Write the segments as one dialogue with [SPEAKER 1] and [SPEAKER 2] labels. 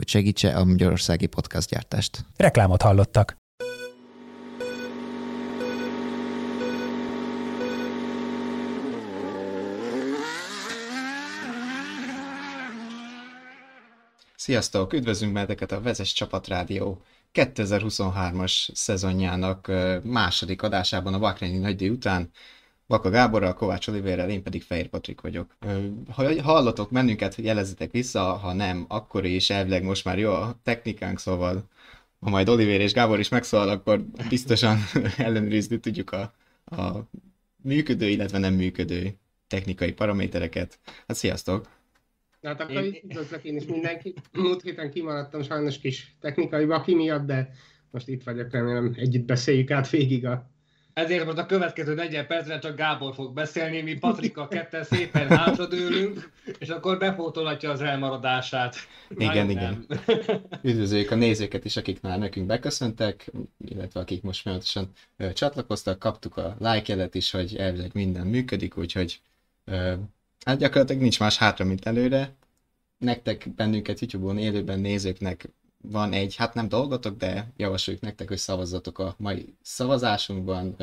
[SPEAKER 1] hogy segítse a magyarországi podcastgyártást.
[SPEAKER 2] Reklámot hallottak.
[SPEAKER 1] Sziasztok! Üdvözlünk benneteket a Vezes Csapatrádió 2023-as szezonjának második adásában a Vakrenyi nagydíj után. Baka Gáborral, Kovács Olivérrel, én pedig Fehér Patrik vagyok. Ha hallatok bennünket, jelezzetek vissza, ha nem, akkor is elvileg most már jó a technikánk, szóval ha majd Olivér és Gábor is megszólal, akkor biztosan ellenőrizni tudjuk a, a működő, illetve nem működő technikai paramétereket. Hát sziasztok!
[SPEAKER 3] Hát akkor én... üdvözlök én is mindenki. Múlt héten kimaradtam sajnos kis technikai vaki miatt, de most itt vagyok, remélem együtt beszéljük át végig a
[SPEAKER 4] ezért most a következő 40 percben csak Gábor fog beszélni, mi Patrika ketten szépen hátradőlünk, és akkor befótolatja az elmaradását.
[SPEAKER 1] Igen, Na, igen. Üdvözöljük a nézőket is, akik már nekünk beköszöntek, illetve akik most folyamatosan csatlakoztak, kaptuk a like jelet is, hogy elvileg minden működik, úgyhogy ö, hát gyakorlatilag nincs más hátra, mint előre. Nektek bennünket YouTube-on élőben nézőknek van egy, hát nem dolgotok, de javasoljuk nektek, hogy szavazzatok a mai szavazásunkban.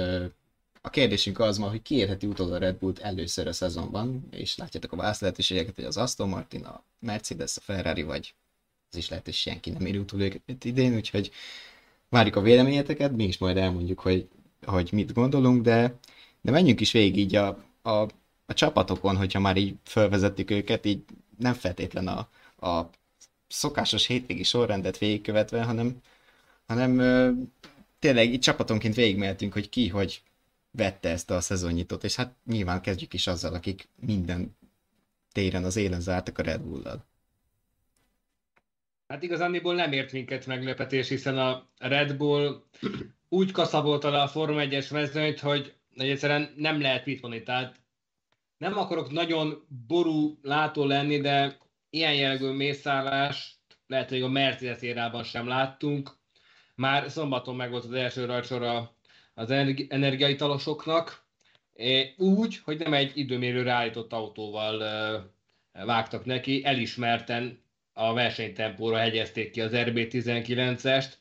[SPEAKER 1] A kérdésünk az ma, hogy ki érheti utol a Red Bullt először a szezonban, és látjátok a válasz lehetőségeket, hogy az Aston Martin, a Mercedes, a Ferrari, vagy az is lehet, hogy senki nem éri utol őket idén, úgyhogy várjuk a véleményeteket, mi is majd elmondjuk, hogy, hogy mit gondolunk, de, de menjünk is végig így a, a, a csapatokon, hogyha már így felvezettük őket, így nem feltétlen a, a szokásos hétvégi sorrendet végigkövetve, hanem, hanem ö, tényleg itt csapatonként végigmehetünk, hogy ki hogy vette ezt a szezonnyitót, és hát nyilván kezdjük is azzal, akik minden téren az élen zártak a Red Bull-dal.
[SPEAKER 4] Hát igazániból nem ért minket meglepetés, hiszen a Red Bull úgy kaszabolta le a Forma 1-es mezőnyt, hogy, egyszerűen nem lehet mit mondani. Tehát nem akarok nagyon ború látó lenni, de ilyen jellegű mészállást lehet, hogy a Mercedes érában sem láttunk. Már szombaton meg volt az első rajtsor az energiaitalosoknak, úgy, hogy nem egy időmérőre állított autóval vágtak neki, elismerten a versenytempóra hegyezték ki az RB19-est,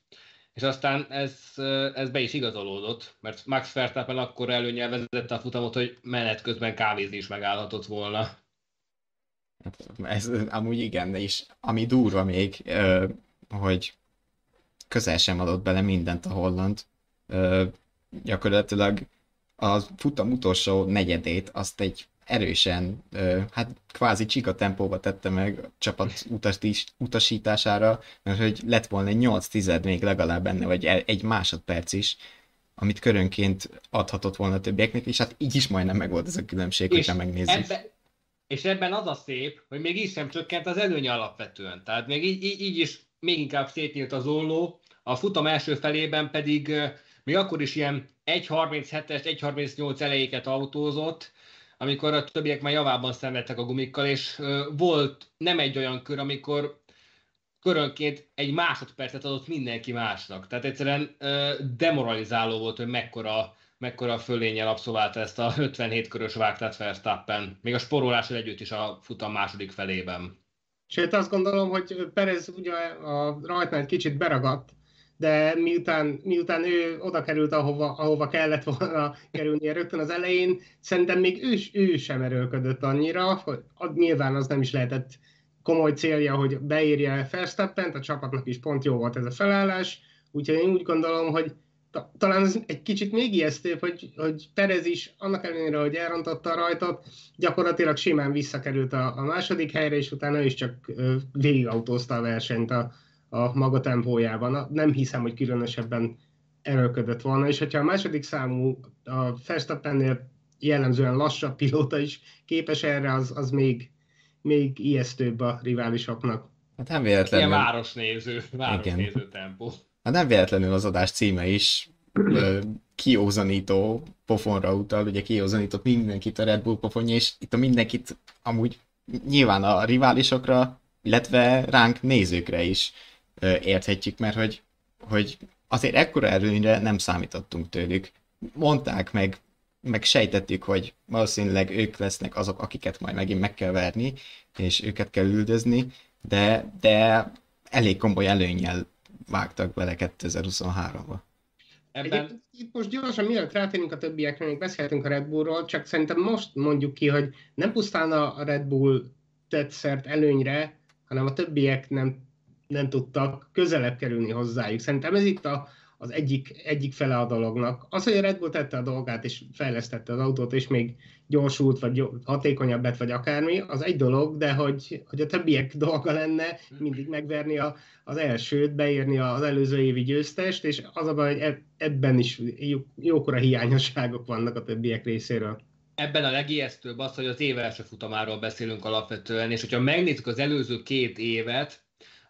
[SPEAKER 4] és aztán ez, ez be is igazolódott, mert Max Verstappen akkor előnyel vezette a futamot, hogy menet közben kávézni is megállhatott volna.
[SPEAKER 1] Ez amúgy igen, és ami durva még, hogy közel sem adott bele mindent a holland. Gyakorlatilag a futam utolsó negyedét azt egy erősen, hát kvázi csika tempóba tette meg a csapat utasítására, mert hogy lett volna egy 8 tized még legalább benne, vagy egy másodperc is, amit körönként adhatott volna a többieknek, és hát így is majdnem meg volt ez a különbség, hogyha megnézzük. Ebbe,
[SPEAKER 4] és ebben az a szép, hogy még így sem csökkent az előny alapvetően. Tehát még így, így, így is még inkább szétnyílt az olló, a futam első felében pedig még akkor is ilyen 1.37-es, 1.38 elejéket autózott, amikor a többiek már javában szenvedtek a gumikkal, és volt nem egy olyan kör, amikor körönként egy másodpercet adott mindenki másnak. Tehát egyszerűen demoralizáló volt, hogy mekkora mekkora fölényel abszolválta ezt a 57 körös vágtát Verstappen, még a sporolással együtt is a futam második felében.
[SPEAKER 3] Sőt, azt gondolom, hogy Perez ugye a rajtnál egy kicsit beragadt, de miután, miután ő oda került, ahova, ahova kellett volna kerülnie rögtön az elején, szerintem még ő, ő sem erőlködött annyira, hogy nyilván az nem is lehetett komoly célja, hogy beírja Verstappent, a csapatnak is pont jó volt ez a felállás, úgyhogy én úgy gondolom, hogy talán ez egy kicsit még ijesztőbb, hogy, hogy Perez is, annak ellenére, hogy elrontotta a rajtot, gyakorlatilag simán visszakerült a, a második helyre, és utána ő is csak végigautózta a versenyt a, a maga tempójában. Nem hiszem, hogy különösebben erőlködött volna, és hogyha a második számú a Verstappennél jellemzően lassabb pilóta is képes erre, az, az még, még ijesztőbb a riválisoknak.
[SPEAKER 1] Hát nem véletlenül.
[SPEAKER 4] Ilyen városnéző, városnéző tempó.
[SPEAKER 1] Hát nem véletlenül az adás címe is kiózanító pofonra utal, ugye kiózanított mindenkit a Red Bull pofonja, és itt a mindenkit amúgy nyilván a riválisokra, illetve ránk nézőkre is érthetjük, mert hogy, hogy azért ekkora erőnyre nem számítottunk tőlük. Mondták meg, meg sejtettük, hogy valószínűleg ők lesznek azok, akiket majd megint meg kell verni, és őket kell üldözni, de, de elég komoly előnyel vágtak bele 2023-ba.
[SPEAKER 3] Ebben... Itt most gyorsan, mielőtt rátérünk a többiekre, még beszélhetünk a Red Bullról, csak szerintem most mondjuk ki, hogy nem pusztán a Red Bull tett szert előnyre, hanem a többiek nem, nem tudtak közelebb kerülni hozzájuk. Szerintem ez itt a, az egyik, egyik fele a dolognak. Az, hogy a Red Bull tette a dolgát, és fejlesztette az autót, és még gyorsult, vagy hatékonyabb vagy akármi, az egy dolog, de hogy, hogy a többiek dolga lenne mindig megverni a, az elsőt, beírni az előző évi győztest, és az a baj, hogy ebben is jókora hiányosságok vannak a többiek részéről
[SPEAKER 4] ebben a legijesztőbb az, hogy az év első futamáról beszélünk alapvetően, és hogyha megnézzük az előző két évet,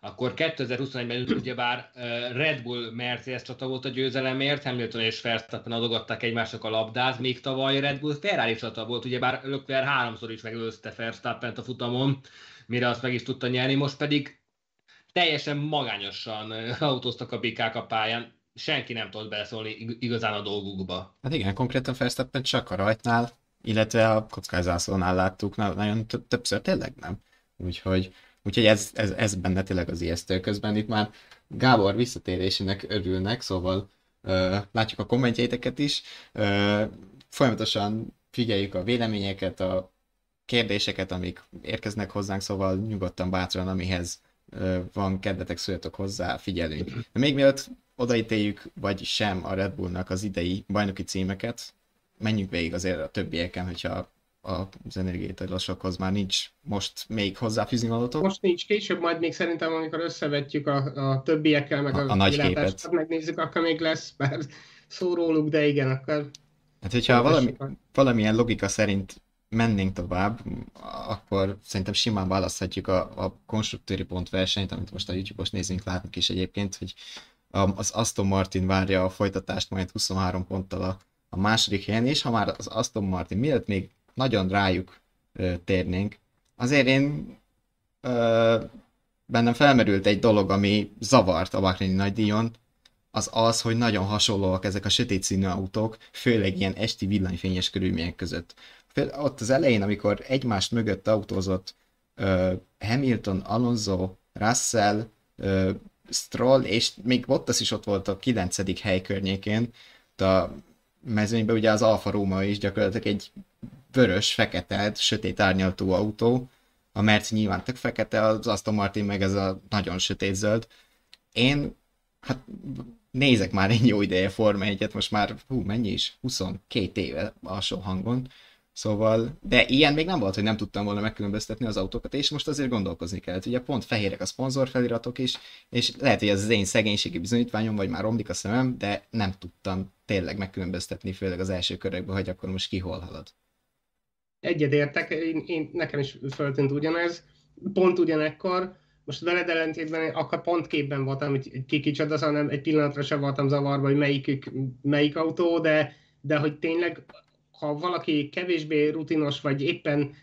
[SPEAKER 4] akkor 2021-ben ugyebár Red Bull Mercedes csata volt a győzelemért, Hamilton és Verstappen adogatták egymásnak a labdát, még tavaly Red Bull Ferrari csata volt, ugyebár Leclerc háromszor is megelőzte verstappen a futamon, mire azt meg is tudta nyerni, most pedig teljesen magányosan autóztak a bikák a pályán, senki nem tudott beleszólni igazán a dolgukba.
[SPEAKER 1] Hát igen, konkrétan Verstappen csak a rajtnál, illetve a kockázászónál láttuk, nagyon többször tényleg nem. Úgyhogy Úgyhogy ez, ez, ez benne tényleg az ijesztő. Közben itt már Gábor visszatérésének örülnek, szóval uh, látjuk a kommentjeiteket is. Uh, folyamatosan figyeljük a véleményeket, a kérdéseket, amik érkeznek hozzánk, szóval nyugodtan bátran, amihez uh, van kedvetek, szóljatok hozzá, figyelünk. De még mielőtt odaítéljük, vagy sem a Red Bullnak az idei bajnoki címeket, menjünk végig azért a többieken, hogyha az energiaitalosokhoz már nincs most még hozzáfűzni valatok?
[SPEAKER 3] Most nincs, később majd még szerintem, amikor összevetjük a, a többiekkel, meg a, a, a nagy képet. megnézzük, akkor még lesz pár szó róluk, de igen, akkor...
[SPEAKER 1] Hát, hogyha valami, valamilyen logika szerint mennénk tovább, akkor szerintem simán választhatjuk a, a konstruktőri pont versenyt, amit most a YouTube-os nézünk, látnak is egyébként, hogy az Aston Martin várja a folytatást majd 23 ponttal a, a második helyen, és ha már az Aston Martin, mielőtt még nagyon rájuk ö, térnénk. Azért én ö, bennem felmerült egy dolog, ami zavart a Bahreini nagydíjon, az az, hogy nagyon hasonlóak ezek a sötét színű autók, főleg ilyen esti villanyfényes körülmények között. Ott az elején, amikor egymást mögött autózott ö, Hamilton, Alonso, Russell, ö, Stroll, és még Bottas is ott volt a 9. hely környékén, a mezőnyben ugye az Alfa Roma is gyakorlatilag egy vörös, fekete, sötét árnyaltú autó, a Merci nyilván tök fekete, az Aston Martin meg ez a nagyon sötét zöld. Én, hát nézek már egy jó ideje Forma 1 most már, hú, mennyi is? 22 éve alsó hangon. Szóval, de ilyen még nem volt, hogy nem tudtam volna megkülönböztetni az autókat, és most azért gondolkozni kellett. Ugye pont fehérek a szponzor feliratok is, és lehet, hogy ez az én szegénységi bizonyítványom, vagy már romlik a szemem, de nem tudtam tényleg megkülönböztetni, főleg az első körökben, hogy akkor most ki hol halad
[SPEAKER 3] egyedértek, én, én, nekem is föltűnt ugyanez, pont ugyanekkor, most veled ellentétben akkor pont képben voltam, hogy ki kicsoda, szóval nem, egy pillanatra sem voltam zavarba, hogy melyikük, melyik autó, de, de hogy tényleg, ha valaki kevésbé rutinos, vagy éppen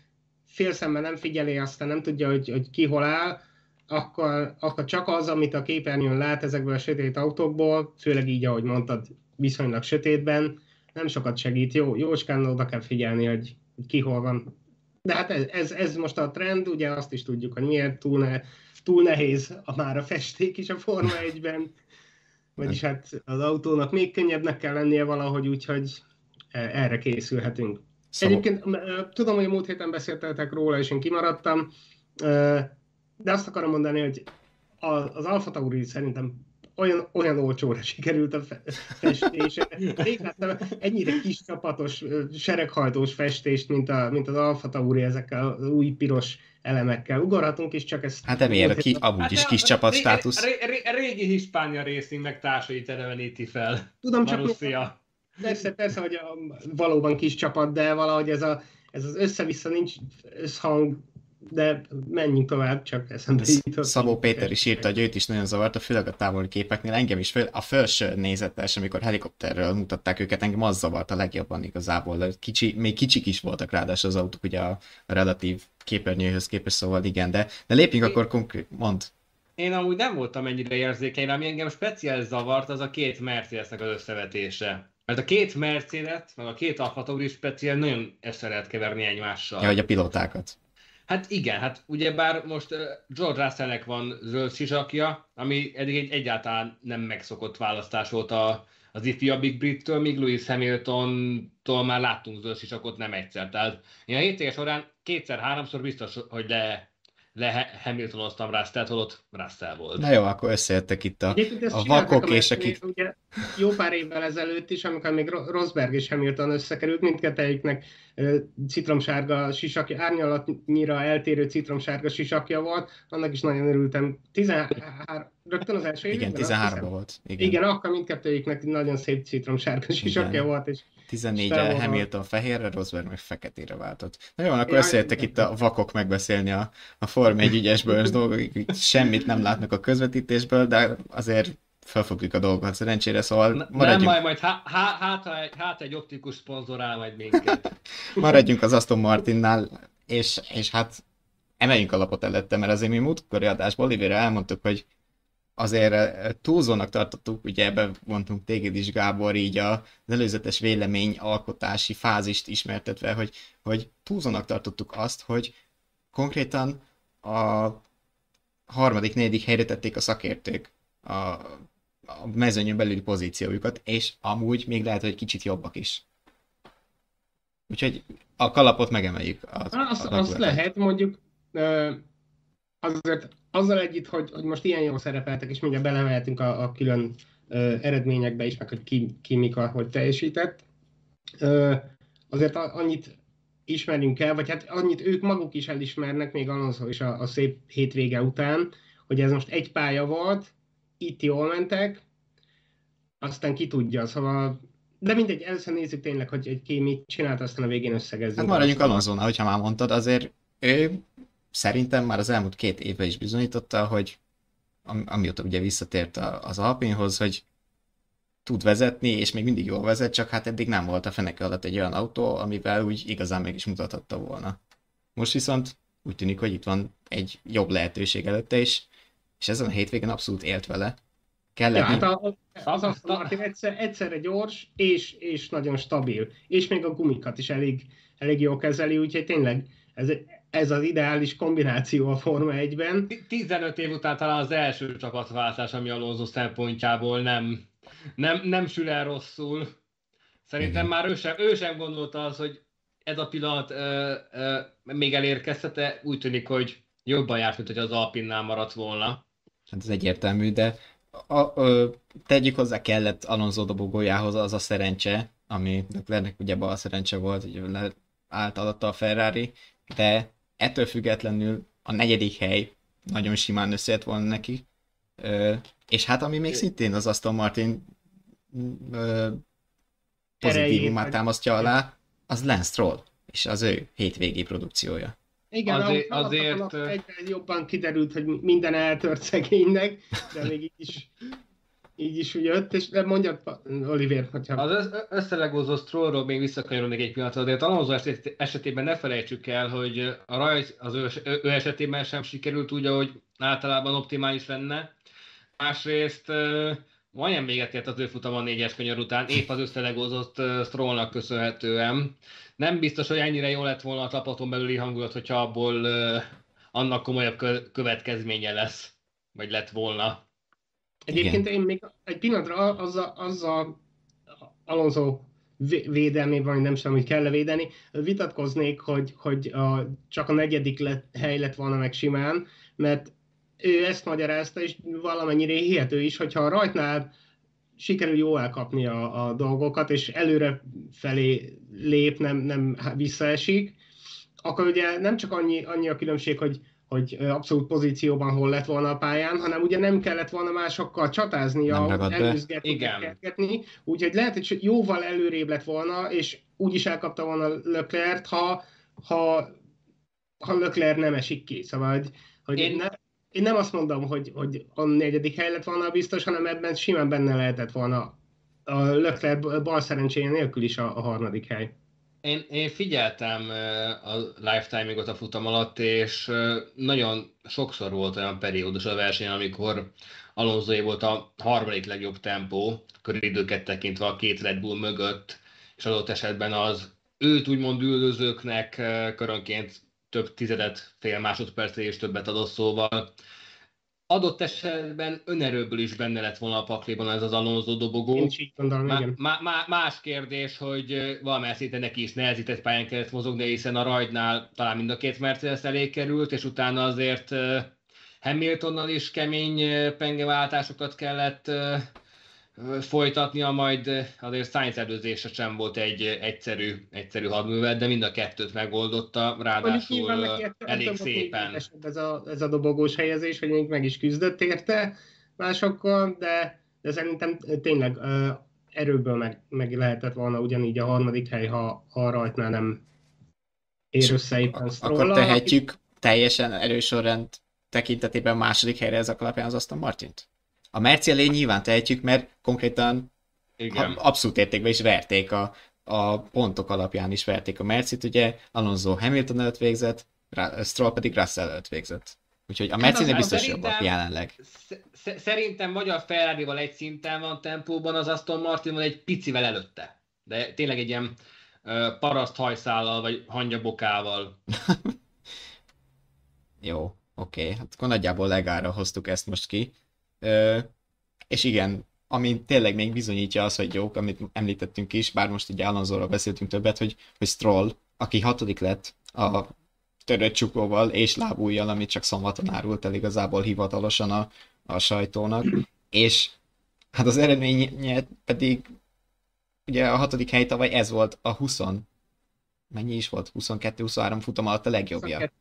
[SPEAKER 3] félszemmel nem figyeli, aztán nem tudja, hogy, hogy ki hol áll, akkor, akkor csak az, amit a képernyőn lát ezekből a sötét autókból, főleg így, ahogy mondtad, viszonylag sötétben, nem sokat segít. Jó, jóskán oda kell figyelni, hogy ki hol van. De hát ez, ez, ez most a trend, ugye azt is tudjuk, hogy miért túl, ne, túl nehéz a már a festék is a Forma 1-ben, vagyis hát az autónak még könnyebbnek kell lennie valahogy, úgyhogy e, erre készülhetünk. Szóval... Egyébként tudom, hogy a múlt héten beszéltetek róla, és én kimaradtam, de azt akarom mondani, hogy az Alfa Tauri szerintem olyan, olyan olcsóra sikerült a festése. Rég láttam ennyire kis csapatos, sereghajtós festést, mint, a, mint az Alfa Tauri ezekkel az új piros elemekkel. Ugorhatunk is, csak ezt...
[SPEAKER 1] Hát emiatt a ki, amúgy is hát, kis csapat régi, státusz.
[SPEAKER 4] Régi, régi Hispánia meg társait eleveníti fel.
[SPEAKER 3] Tudom, csak persze, persze, hogy a, valóban kis csapat, de valahogy ez, a, ez az össze-vissza nincs összhang de menjünk tovább, csak eszembe jutott.
[SPEAKER 1] Szabó Péter is írta, hogy őt is nagyon zavarta, főleg a távoli képeknél. Engem is föl, a felső nézetes, amikor helikopterről mutatták őket, engem az zavart a legjobban igazából. Kicsi, még kicsik is voltak ráadásul az autók, ugye a, relatív képernyőhöz képest, szóval igen, de, de lépjünk akkor konkrét, mond.
[SPEAKER 4] Én amúgy nem voltam ennyire érzékeny, ami engem speciális zavart, az a két Mercedesnek az összevetése. Mert a két Mercedes, meg a két Alfa Tauri speciál nagyon össze lehet keverni egymással.
[SPEAKER 1] Ja, hogy a pilótákat.
[SPEAKER 4] Hát igen, hát ugyebár most George Russellnek van zöld sisakja, ami eddig egy egyáltalán nem megszokott választás volt a, az ifjabbik brittől, míg Lewis Hamilton-tól már láttunk zöld sisakot nem egyszer. Tehát én a hétvége során kétszer-háromszor biztos, hogy le le Hamiltonoztam Russell, holott Russell volt.
[SPEAKER 1] Na jó, akkor összejöttek itt a, a vakok és akik...
[SPEAKER 3] Ugye, jó pár évvel ezelőtt is, amikor még Rosberg és Hamilton összekerült, mindkettőjüknek citromsárga sisakja, árnyalatnyira eltérő citromsárga sisakja volt, annak is nagyon örültem. 13, rögtön az első
[SPEAKER 1] Igen, 13 volt.
[SPEAKER 3] Igen. Igen, akkor mindkettőjüknek nagyon szép citromsárga sisakja volt, és
[SPEAKER 1] 14-re Hamilton fehérre, Rosberg meg feketére váltott. Na jó, akkor összejöttek itt a vakok megbeszélni a, a Form 1 ügyesből dolgok, semmit nem látnak a közvetítésből, de azért felfogjuk a dolgokat szerencsére, szóval
[SPEAKER 4] maradjunk. Nem, majd, majd há, há, hát, hát egy optikus szponzorál majd minket.
[SPEAKER 1] maradjunk az Aston Martinnál, és, és hát emeljünk a lapot előtte, mert azért mi múltkori adásból Olivére elmondtuk, hogy azért eh, túlzónak tartottuk, ugye ebben vontunk téged is, Gábor, így az előzetes vélemény alkotási fázist ismertetve, hogy, hogy túlzónak tartottuk azt, hogy konkrétan a harmadik, negyedik helyre tették a szakértők a, a mezőnyön belüli pozíciójukat, és amúgy még lehet, hogy kicsit jobbak is. Úgyhogy a kalapot megemeljük.
[SPEAKER 3] Az, azt, azt lehet, mondjuk azért azzal együtt, hogy, hogy most ilyen jól szerepeltek, és mindjárt belemehetünk a, a külön ö, eredményekbe is, meg hogy ki, ki mikor, hogy teljesített, ö, azért annyit ismerünk el, vagy hát annyit ők maguk is elismernek, még Alonso is a, a szép hétvége után, hogy ez most egy pálya volt, itt jól mentek, aztán ki tudja, szóval de mindegy, először nézzük tényleg, hogy egy ki mit csinált, aztán a végén összegezzünk.
[SPEAKER 1] Hát maradjunk Alonso-nál, hogyha már mondtad, azért ő szerintem már az elmúlt két évben is bizonyította, hogy amióta ugye visszatért az Alpinhoz, hogy tud vezetni, és még mindig jól vezet, csak hát eddig nem volt a feneke alatt egy olyan autó, amivel úgy igazán meg is mutathatta volna. Most viszont úgy tűnik, hogy itt van egy jobb lehetőség előtte is, és ezen a hétvégen abszolút élt vele.
[SPEAKER 3] Kell ja, hát a, az a Martin egyszer, egyszerre gyors, és, és nagyon stabil. És még a gumikat is elég, elég jól kezeli, úgyhogy tényleg ez, ez az ideális kombináció a Forma 1-ben.
[SPEAKER 4] 15 év után talán az első csapatváltás, ami Alonso szempontjából nem, nem, nem sül el rosszul. Szerintem Igen. már ő sem, ő sem gondolta az, hogy ez a pillanat ö, ö, még elérkezhet, úgy tűnik, hogy jobban járt, mint hogy az Alpinnál maradt volna.
[SPEAKER 1] Hát ez egyértelmű, de a, ö, tegyük hozzá kellett Alonso dobogójához az a szerencse, ami Leclercnek ugye bal szerencse volt, hogy állt alatta a Ferrari, de ettől függetlenül a negyedik hely nagyon simán összejött volna neki. Ö, és hát ami még szintén az Aston Martin ö, pozitívumát támasztja alá, az Lance Stroll, és az ő hétvégi produkciója.
[SPEAKER 3] Igen, azért, azért... egyre jobban kiderült, hogy minden eltört szegénynek, de még így is így is jött, és mondjad, Oliver, hogyha...
[SPEAKER 4] Az összelegózó Strollról még visszakanyarodnék egy pillanatra, de Alonso esetében ne felejtsük el, hogy a rajz az ő, ő esetében sem sikerült úgy, ahogy általában optimális lenne. Másrészt majdnem véget ért az ő futama a négyes kanyar után, épp az összelegózott Strollnak köszönhetően. Nem biztos, hogy ennyire jó lett volna a csapaton belüli hangulat, hogyha abból annak komolyabb következménye lesz, vagy lett volna.
[SPEAKER 3] Egyébként Igen. én még egy pillanatra az a, az a védelmében, vagy nem sem, hogy kell védeni, vitatkoznék, hogy, hogy a, csak a negyedik lett, hely lett volna meg simán, mert ő ezt magyarázta, és valamennyire hihető is, hogyha a rajtnál sikerül jól elkapni a, a dolgokat, és előre felé lép, nem, nem visszaesik, akkor ugye nem csak annyi, annyi a különbség, hogy hogy abszolút pozícióban hol lett volna a pályán, hanem ugye nem kellett volna másokkal csatáznia, előzgetni, úgyhogy lehet, hogy jóval előrébb lett volna, és úgy is elkapta volna Leclerc, ha, ha ha Lökler nem esik ki. Szóval, hogy, hogy én... Ne, én nem azt mondom, hogy, hogy a negyedik hely lett volna biztos, hanem ebben simán benne lehetett volna a Lökler bal szerencséje nélkül is a, a harmadik hely.
[SPEAKER 4] Én, én figyeltem a lifetime-igot a futam alatt, és nagyon sokszor volt olyan periódus a versenyen, amikor Alonsoé volt a harmadik legjobb tempó, köridőket tekintve a két Red Bull mögött, és adott esetben az őt úgymond üldözőknek körönként több tizedet, fél másodpercre és többet adott, szóval adott esetben önerőből is benne lett volna a pakliban ez az Alonso dobogó. Én
[SPEAKER 3] így gondolom, má, igen.
[SPEAKER 4] Má, má, más kérdés, hogy valamelyik szinten neki is nehezített pályán kellett mozogni, hiszen a rajdnál talán mind a két Mercedes elé került, és utána azért Hamiltonnal is kemény pengeváltásokat kellett folytatnia, majd azért Sainz előzése sem volt egy egyszerű, egyszerű hadművet, de mind a kettőt megoldotta, ráadásul elég szépen.
[SPEAKER 3] Ez a, ez a dobogós helyezés, hogy még meg is küzdött érte másokkal, de, de szerintem tényleg erőből meg, meg lehetett volna ugyanígy a harmadik hely, ha, ha rajtnál nem ér össze éppen
[SPEAKER 1] Akkor tehetjük teljesen erősorrend tekintetében második helyre ez a alapján az Aston Martint? A Merci elé nyilván tehetjük, mert konkrétan Igen. abszolút értékben is verték a, a pontok alapján is verték a Mercit, ugye Alonso Hamilton előtt végzett, Stroll pedig Russell előtt végzett. Úgyhogy a Mercedes hát biztos jobbak jelenleg.
[SPEAKER 4] Szerintem vagy a Ferrari-val egy szinten van tempóban, az Aston Martin egy picivel előtte. De tényleg egy ilyen uh, paraszt hajszállal, vagy hangyabokával.
[SPEAKER 1] Jó, oké. Okay. Hát akkor nagyjából legára hoztuk ezt most ki és igen, ami tényleg még bizonyítja az, hogy jók, amit említettünk is, bár most ugye Alonsoról beszéltünk többet, hogy, hogy Stroll, aki hatodik lett a törött csukóval és lábújjal, amit csak szombaton árult el igazából hivatalosan a, a sajtónak, és hát az eredménye pedig ugye a hatodik hely tavaly ez volt a 20 mennyi is volt? 22-23 futam alatt a legjobbja.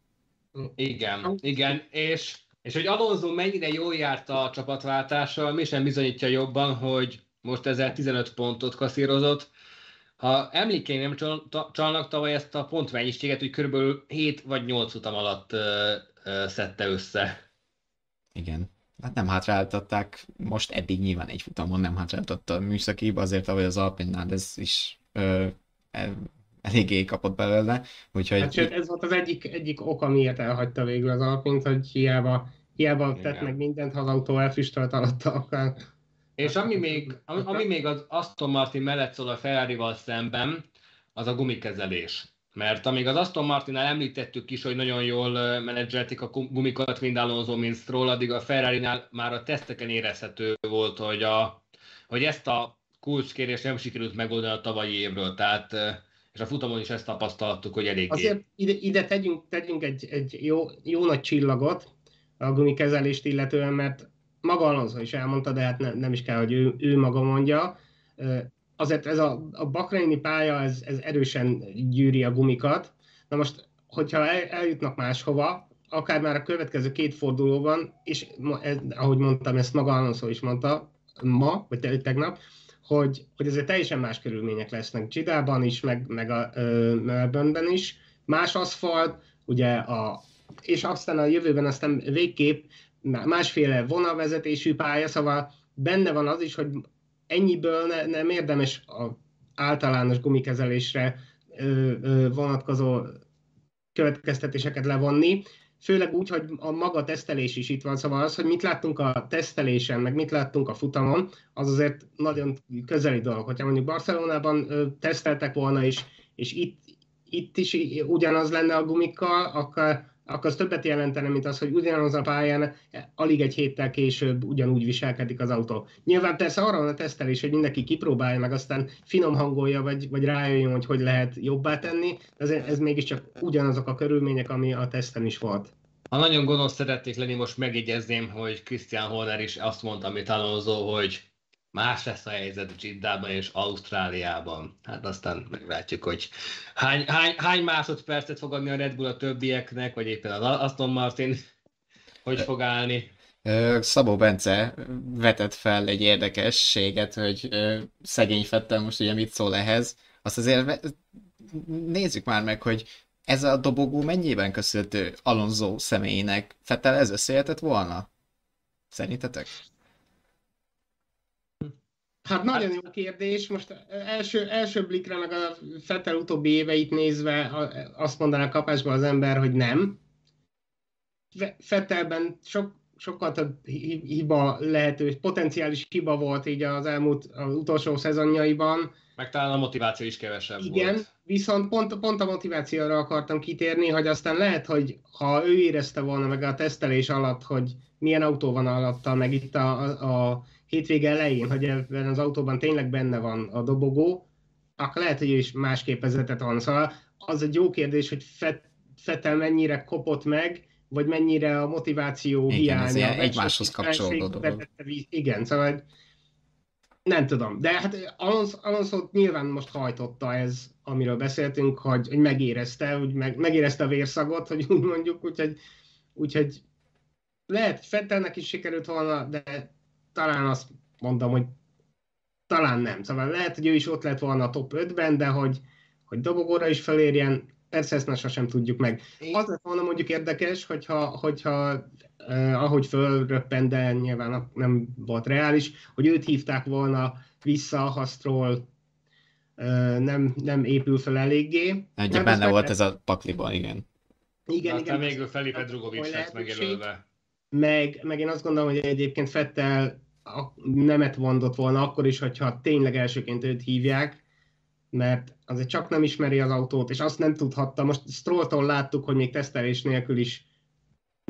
[SPEAKER 4] Igen, igen, és és hogy Alonso mennyire jól járt a csapatváltással, mi sem bizonyítja jobban, hogy most ezzel 15 pontot kaszírozott. Ha emlékeim nem csalnak tavaly ezt a pontmennyiséget, hogy kb. 7 vagy 8 utam alatt szedte össze.
[SPEAKER 1] Igen. Hát nem hátráltatták, most eddig nyilván egy futamon nem hátráltatta a műszakiba, azért ahogy az Alpinnál ez is ö, eléggé kapott belőle. Úgyhogy...
[SPEAKER 3] Hát sőt, ez volt az egyik, egyik ok, amiért elhagyta végül az Alpint, hogy hiába, hiába Igen. tett meg mindent, ha az autó elfüstölt alatta, akár...
[SPEAKER 4] És ami még, ami, még az Aston Martin mellett szól a Ferrari-val szemben, az a gumikezelés. Mert amíg az Aston Martinnál említettük is, hogy nagyon jól menedzselték a gumikat, mind Alonso, mind Stroll, addig a Ferrari-nál már a teszteken érezhető volt, hogy, a, hogy ezt a kulcskérést nem sikerült megoldani a tavalyi évről. Tehát és a futamon is ezt tapasztaltuk, hogy elég.
[SPEAKER 3] Azért ide, ide tegyünk, tegyünk egy, egy jó, jó nagy csillagot a gumikezelést illetően, mert maga Alonso is elmondta, de hát nem, nem is kell, hogy ő, ő maga mondja. Azért ez a, a bakreini pálya, ez, ez erősen gyűri a gumikat. Na most, hogyha el, eljutnak máshova, akár már a következő két fordulóban, és ez, ahogy mondtam, ezt maga Alonso is mondta ma, vagy tegnap, hogy, hogy ezért teljesen más körülmények lesznek Csidában is, meg, meg a Melbourneben is. Más aszfalt, ugye a, és aztán a jövőben aztán végképp másféle vonalvezetésű pálya, szóval benne van az is, hogy ennyiből ne, nem érdemes a általános gumikezelésre ö, ö, vonatkozó következtetéseket levonni, főleg úgy, hogy a maga tesztelés is itt van, szóval az, hogy mit láttunk a tesztelésen, meg mit láttunk a futamon, az azért nagyon közeli dolog. Hogyha mondjuk Barcelonában teszteltek volna, és, és itt, itt is ugyanaz lenne a gumikkal, akkor, akkor az többet jelentene, mint az, hogy ugyanaz a pályán alig egy héttel később ugyanúgy viselkedik az autó. Nyilván persze arra van a tesztelés, hogy mindenki kipróbálja, meg aztán finom hangolja, vagy, vagy rájöjjön, hogy hogy lehet jobbá tenni, ez, ez mégiscsak ugyanazok a körülmények, ami a teszten is volt.
[SPEAKER 4] Ha nagyon gonosz szeretnék lenni, most megjegyezném, hogy Christian Horner is azt mondta, amit Alonso, hogy más lesz a helyzet Giddában és Ausztráliában. Hát aztán meglátjuk, hogy hány, hány, hány másodpercet fog adni a Red Bull a többieknek, vagy éppen az Aston Martin hogy fog állni.
[SPEAKER 1] Szabó Bence vetett fel egy érdekességet, hogy szegény Fettel most ugye mit szól ehhez. Azt azért nézzük már meg, hogy ez a dobogó mennyiben köszönhető Alonso személyének? Fettel ez összejöhetett volna? Szerintetek?
[SPEAKER 3] Hát nagyon jó kérdés. Most első, első blikre meg a Fettel utóbbi éveit nézve azt mondaná kapásban az ember, hogy nem. Fettelben sok, sokkal több hiba lehető, potenciális hiba volt így az elmúlt, az utolsó szezonjaiban.
[SPEAKER 4] Meg talán a motiváció is kevesebb
[SPEAKER 3] Igen,
[SPEAKER 4] volt.
[SPEAKER 3] viszont pont, pont a motivációra akartam kitérni, hogy aztán lehet, hogy ha ő érezte volna meg a tesztelés alatt, hogy milyen autó van alatta, meg itt a, a, a hétvége elején, hogy ebben az autóban tényleg benne van a dobogó, akkor lehet, hogy ő is másképp vezetett volna. Szóval az egy jó kérdés, hogy Fettel mennyire kopott meg, vagy mennyire a motiváció
[SPEAKER 1] Igen,
[SPEAKER 3] hiánya.
[SPEAKER 1] Ez egymáshoz kapcsolódó dolog.
[SPEAKER 3] Igen, szóval nem tudom. De hát Alonso nyilván most hajtotta ez, amiről beszéltünk, hogy, hogy megérezte, hogy meg, megérezte a vérszagot, hogy úgy mondjuk, úgyhogy, úgyhogy lehet Fettelnek is sikerült volna, de talán azt mondom, hogy talán nem. Szóval lehet, hogy ő is ott lett volna a top 5-ben, de hogy, hogy dobogóra is felérjen, persze ezt sosem tudjuk meg. Én... Az lett volna mondjuk érdekes, hogyha, hogyha eh, ahogy fölröppen, de nyilván nem volt reális, hogy őt hívták volna vissza, ha Stroll eh, nem, nem épül fel eléggé.
[SPEAKER 1] Ugye benne volt ez a pakliban, igen.
[SPEAKER 3] Igen,
[SPEAKER 4] de
[SPEAKER 3] igen.
[SPEAKER 4] végül Felipe Drugovic lett megjelölve.
[SPEAKER 3] Meg, meg én azt gondolom, hogy egyébként Fettel nemet mondott volna akkor is, hogyha tényleg elsőként őt hívják, mert azért csak nem ismeri az autót, és azt nem tudhatta. Most Strolltól láttuk, hogy még tesztelés nélkül is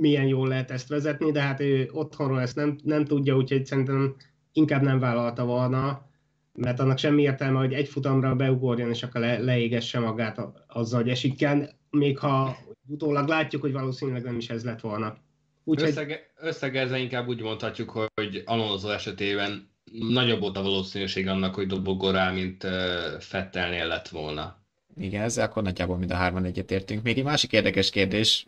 [SPEAKER 3] milyen jól lehet ezt vezetni, de hát ő otthonról ezt nem, nem tudja, úgyhogy szerintem inkább nem vállalta volna, mert annak semmi értelme, hogy egy futamra beugorjon, és akkor le, leégesse magát azzal, hogy esik kell, még ha utólag látjuk, hogy valószínűleg nem is ez lett volna.
[SPEAKER 4] Úgyhogy... Összege, összegezve inkább úgy mondhatjuk, hogy Alonso esetében nagyobb volt a valószínűség annak, hogy dobogó rá, mint Fettelnél lett volna.
[SPEAKER 1] Igen, ezzel akkor nagyjából mind a hárman egyetértünk. Még egy másik érdekes kérdés,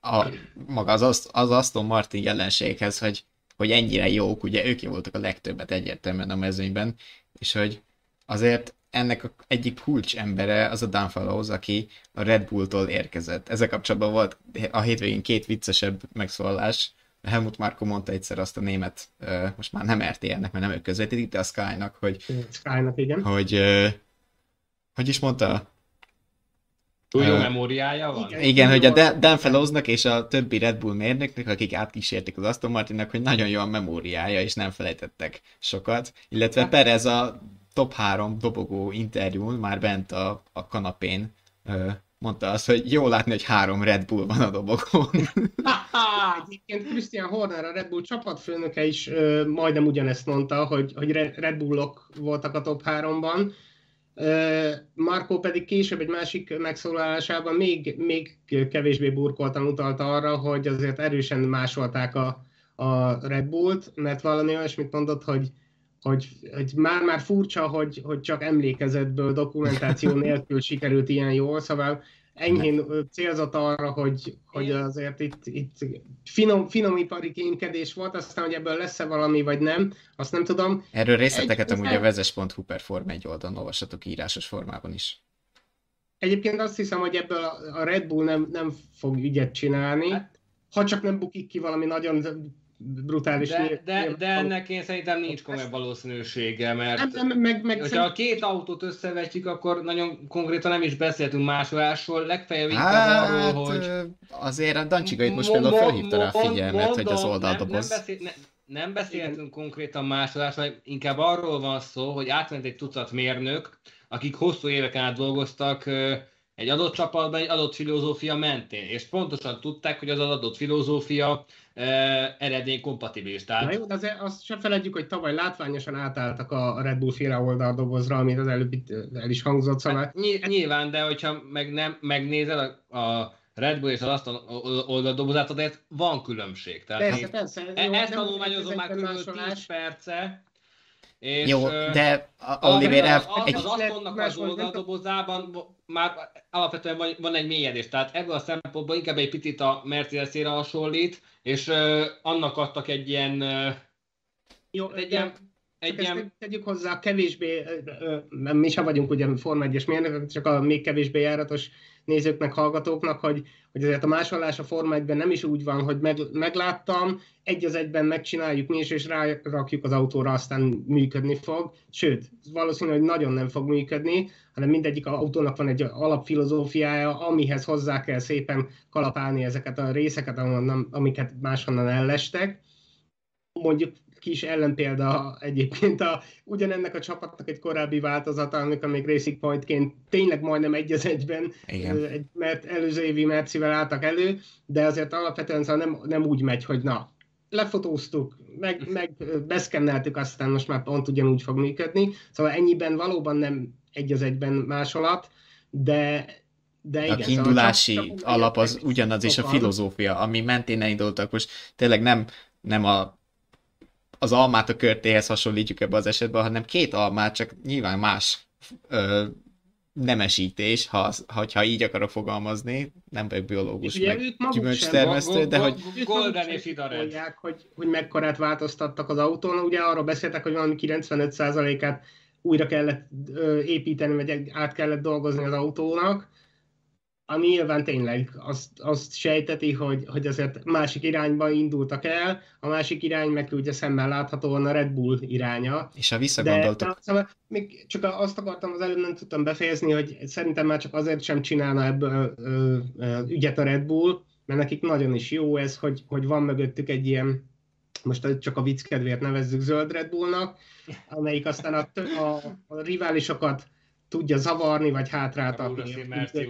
[SPEAKER 1] a, maga az, az Aston Martin jelenséghez, hogy, hogy ennyire jók, ugye ők voltak a legtöbbet egyértelműen a mezőnyben, és hogy azért ennek a egyik kulcs embere az a Dan Fellows, aki a Red Bulltól érkezett. Ezzel kapcsolatban volt a hétvégén két viccesebb megszólalás. Helmut Marko mondta egyszer azt a német, most már nem RTL-nek, mert nem ők közvetítik, de a Sky-nak, hogy...
[SPEAKER 3] Sky-nak, igen.
[SPEAKER 1] Hogy, hogy is mondta?
[SPEAKER 4] Túl jó uh, memóriája van?
[SPEAKER 1] Igen, igen hogy a Dan Fellowsnak és a többi Red Bull mérnöknek, akik átkísérték az Aston Martinnak, hogy nagyon jó a memóriája, és nem felejtettek sokat. Illetve hát- Perez a top 3 dobogó interjún, már bent a, a kanapén mondta azt, hogy jó látni, hogy három Red Bull van a dobogón.
[SPEAKER 3] Egyébként Christian Horner, a Red Bull csapatfőnöke is ö, majdnem ugyanezt mondta, hogy, hogy Red Bullok voltak a top 3-ban. Marco pedig később egy másik megszólalásában még, még kevésbé burkoltan utalta arra, hogy azért erősen másolták a, a Red Bullt, mert valami olyasmit mondott, hogy hogy, hogy már-már furcsa, hogy, hogy csak emlékezetből, dokumentáció nélkül sikerült ilyen jól, szóval enyhén célzott arra, hogy, hogy azért itt, itt finom, finom ipari kémkedés volt, aztán, hogy ebből lesz-e valami, vagy nem, azt nem tudom.
[SPEAKER 1] Erről részleteket amúgy a vezes.hu per Form egy oldalon olvashatok írásos formában is.
[SPEAKER 3] Egyébként azt hiszem, hogy ebből a Red Bull nem, nem fog ügyet csinálni, hát- ha csak nem bukik ki valami nagyon brutális.
[SPEAKER 4] De, de, de ennek én szerintem nincs komoly valószínűsége, mert
[SPEAKER 3] nem, nem, meg, meg
[SPEAKER 4] hogyha szerint... a két autót összevetjük, akkor nagyon konkrétan nem is beszéltünk másolásról, legfeljebb hát, arról, hogy...
[SPEAKER 1] Azért a Dancsigait most például felhívta rá a figyelmet, hogy az oldaldoboz...
[SPEAKER 4] Nem, nem, beszél, ne, nem beszéltünk Igen. konkrétan másolásról, inkább arról van szó, hogy átment egy tucat mérnök, akik hosszú éveken át dolgoztak egy adott csapatban, egy adott filozófia mentén, és pontosan tudták, hogy az adott filozófia eredmény kompatibilis.
[SPEAKER 3] Tehát... Na jó, de azért azt sem feledjük, hogy tavaly látványosan átálltak a Red Bull féle oldaldobozra, amit az előbb itt el is hangzott. Szóval... Hát,
[SPEAKER 4] nyilván, de hogyha meg nem, megnézed a, a Red Bull és az Aston oldaldobozát, azért van különbség. Tehát
[SPEAKER 3] persze, persze.
[SPEAKER 4] E- jó, ezt tanulmányozom már kb. 10 perce, és,
[SPEAKER 1] Jó, de a Oliver
[SPEAKER 4] az, az, egy... az Astonnak az oldaldobozában már alapvetően van, van egy mélyedés, tehát ebből a szempontból inkább egy picit a Mercedes-ére hasonlít, és uh, annak adtak egy ilyen, uh,
[SPEAKER 3] Jó,
[SPEAKER 4] egy ilyen
[SPEAKER 3] egy ilyen... tegyük hozzá, kevésbé, mi sem vagyunk ugye Forma 1-es mérnökök, csak a még kevésbé járatos nézőknek, hallgatóknak, hogy, hogy azért a másolás a Forma 1 nem is úgy van, hogy meg, megláttam, egy az egyben megcsináljuk mi is, és rárakjuk az autóra, aztán működni fog. Sőt, valószínű, hogy nagyon nem fog működni, hanem mindegyik autónak van egy alapfilozófiája, amihez hozzá kell szépen kalapálni ezeket a részeket, amiket máshonnan ellestek. Mondjuk kis ellenpélda egyébként a, ugyanennek a csapatnak egy korábbi változata, amikor még Racing Pointként tényleg majdnem egy az egyben, egy, mert előző évi Mercivel álltak elő, de azért alapvetően szóval nem, nem úgy megy, hogy na, lefotóztuk, meg, meg beszkenneltük, aztán most már pont ugyanúgy fog működni. Szóval ennyiben valóban nem egy az egyben másolat, de de igen,
[SPEAKER 1] a szóval kiindulási szóval alap az ugyanaz, és a filozófia, ami mentén elindultak. Most tényleg nem, nem a az almát a körtéhez hasonlítjuk ebbe az esetben, hanem két almát, csak nyilván más ö, nemesítés, ha, ha így akarok fogalmazni, nem vagyok biológus,
[SPEAKER 3] és meg
[SPEAKER 1] gyümölcstermesztő, de hogy...
[SPEAKER 3] Golden és hogy, hogy mekkorát változtattak az autón, ugye arról beszéltek, hogy valami 95%-át újra kellett építeni, vagy át kellett dolgozni az autónak, ami nyilván tényleg azt, azt sejteti, hogy, hogy azért másik irányba indultak el, a másik irány meg ugye szemmel láthatóan a Red Bull iránya.
[SPEAKER 1] És ha visszagondoltak... De,
[SPEAKER 3] szóval még csak azt akartam, az előbb nem tudtam befejezni, hogy szerintem már csak azért sem csinálna ebből ö, ö, ügyet a Red Bull, mert nekik nagyon is jó ez, hogy, hogy van mögöttük egy ilyen, most csak a vicc kedvéért nevezzük zöld Red Bullnak, amelyik aztán a, a, a riválisokat tudja zavarni, vagy hátráltatni.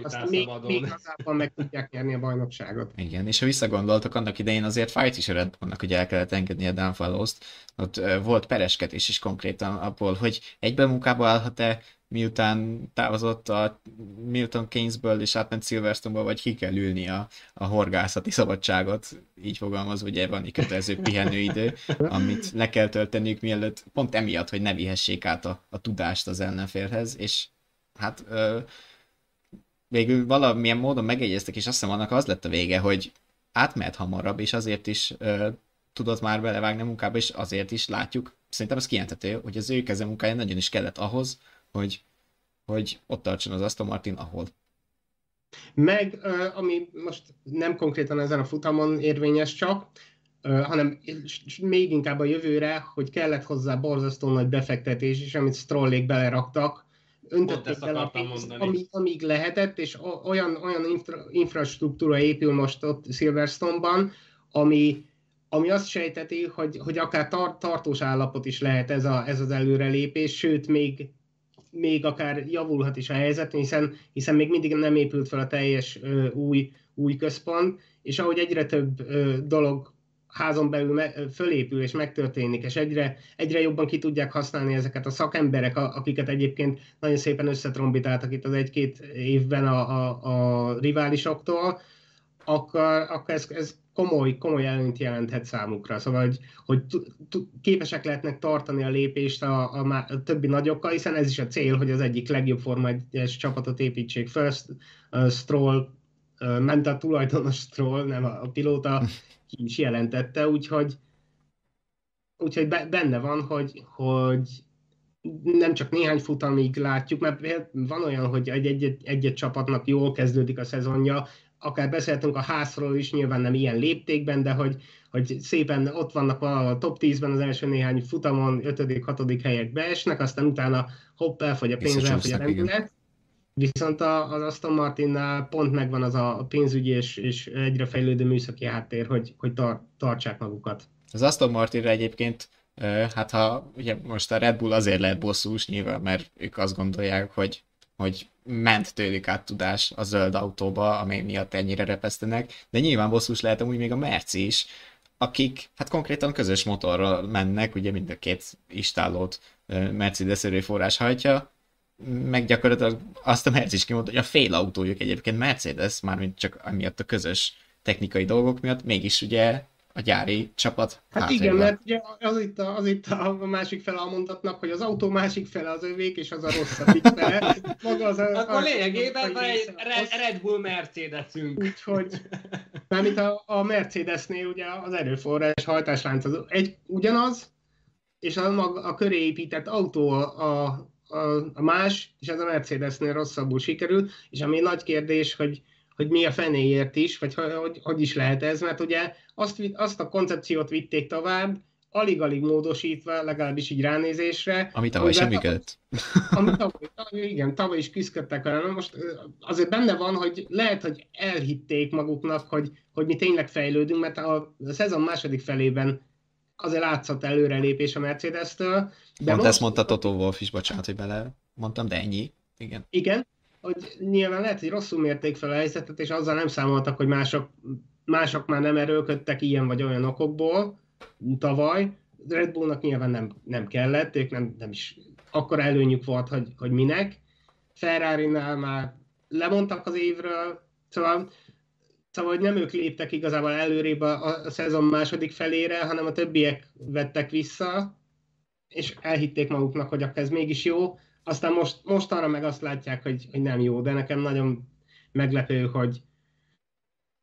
[SPEAKER 3] Aztán még, még igazából meg tudják nyerni a bajnokságot.
[SPEAKER 1] Igen, és ha visszagondoltak, annak idején azért fájt is a Red Bullnak, hogy el kellett engedni a downfallows ott uh, volt pereskedés is konkrétan abból, hogy egyben munkába állhat-e, miután távozott a Milton Keynesből és átment Silverstone-ba, vagy ki kell ülni a, a horgászati szabadságot, így fogalmazva, ugye van egy kötelező pihenőidő, amit le kell tölteniük mielőtt, pont emiatt, hogy ne vihessék át a, a tudást az ellenfélhez, és hát ö, végül valamilyen módon megegyeztek, és azt hiszem annak az lett a vége, hogy átmehet hamarabb, és azért is ö, tudott már belevágni a munkába, és azért is látjuk, szerintem ez kijelentető, hogy az ő kezemunkája nagyon is kellett ahhoz, hogy, hogy ott tartson az Aston Martin, ahol.
[SPEAKER 3] Meg, ami most nem konkrétan ezen a futamon érvényes csak, hanem még inkább a jövőre, hogy kellett hozzá borzasztó nagy befektetés, és amit Strollék beleraktak, öntötték bele a pénzt, amíg, amíg lehetett, és olyan, olyan infra, infrastruktúra épül most ott Silverstone-ban, ami, ami azt sejteti, hogy, hogy akár tar- tartós állapot is lehet ez, a, ez az előrelépés, sőt, még még akár javulhat is a helyzet, hiszen, hiszen még mindig nem épült fel a teljes ö, új, új központ, és ahogy egyre több ö, dolog házon belül me, fölépül és megtörténik, és egyre, egyre jobban ki tudják használni ezeket a szakemberek, akiket egyébként nagyon szépen összetrombitáltak itt az egy-két évben a, a, a riválisoktól, akkor, akkor ez, ez komoly, komoly előnyt jelenthet számukra. Szóval, hogy, hogy képesek lehetnek tartani a lépést a, a, a többi nagyokkal, hiszen ez is a cél, hogy az egyik legjobb Forma 1 csapatot építsék fel. Uh, Stroll, uh, ment a tulajdonos Stroll, nem a, a pilóta, ki is jelentette, úgyhogy, úgyhogy benne van, hogy, hogy nem csak néhány futamig látjuk, mert van olyan, hogy egy-egy csapatnak jól kezdődik a szezonja, akár beszéltünk a házról is, nyilván nem ilyen léptékben, de hogy, hogy szépen ott vannak a top 10-ben az első néhány futamon, 5.-6. helyek beesnek, aztán utána hopp, elfogy a pénz, elfogy a rendület. Viszont az Aston Martinnál pont megvan az a pénzügyi és, és egyre fejlődő műszaki háttér, hogy, hogy tar- tartsák magukat.
[SPEAKER 1] Az Aston Martinra egyébként, hát ha ugye most a Red Bull azért lehet bosszús nyilván, mert ők azt gondolják, hogy hogy ment tőlük át tudás a zöld autóba, ami miatt ennyire repesztenek, de nyilván bosszus lehet amúgy még a Merci is, akik hát konkrétan közös motorral mennek, ugye mind a két istálót Mercedes erőforrás hajtja, meg gyakorlatilag azt a Mercedes is kimondta, hogy a fél autójuk egyébként Mercedes, mármint csak amiatt a közös technikai dolgok miatt, mégis ugye a gyári csapat
[SPEAKER 3] Hát hátrében. igen, mert ugye az itt, a, az itt a másik fele a mondatnak, hogy az autó másik fele az övék, és az a rosszabbik fele.
[SPEAKER 4] Maga az a, Akkor lényegében van egy Red, Red Bull Mercedesünk.
[SPEAKER 3] Úgyhogy, mármint a, a Mercedesnél ugye az erőforrás hajtáslánc az egy ugyanaz, és a, maga, a köré épített autó a, a, a, a más, és ez a Mercedesnél rosszabbul sikerült, és ami nagy kérdés, hogy, hogy mi a fenéért is, vagy hogy, hogy is lehet ez, mert ugye azt, azt a koncepciót vitték tovább, alig-alig módosítva, legalábbis így ránézésre.
[SPEAKER 1] Ami tavaly sem működött.
[SPEAKER 3] Ami tavaly, igen, tavaly is küzdöttek vele. Most azért benne van, hogy lehet, hogy elhitték maguknak, hogy, hogy mi tényleg fejlődünk, mert a szezon második felében azért látszott előrelépés a Mercedes-től.
[SPEAKER 1] De Pont most... ezt mondta Toto Wolf is, bocsánat, hogy bele mondtam, de ennyi. Igen.
[SPEAKER 3] Igen, hogy nyilván lehet, hogy rosszul mérték fel a helyzetet, és azzal nem számoltak, hogy mások, mások már nem erőlködtek ilyen vagy olyan okokból, tavaly. Red Bullnak nyilván nem, nem kellett, ők nem, nem is akkor előnyük volt, hogy, hogy minek. Ferrari-nál már lemondtak az évről, szóval, szóval nem ők léptek igazából előrébb a, a szezon második felére, hanem a többiek vettek vissza, és elhitték maguknak, hogy akkor ez mégis jó. Aztán most, most arra meg azt látják, hogy, hogy nem jó, de nekem nagyon meglepő, hogy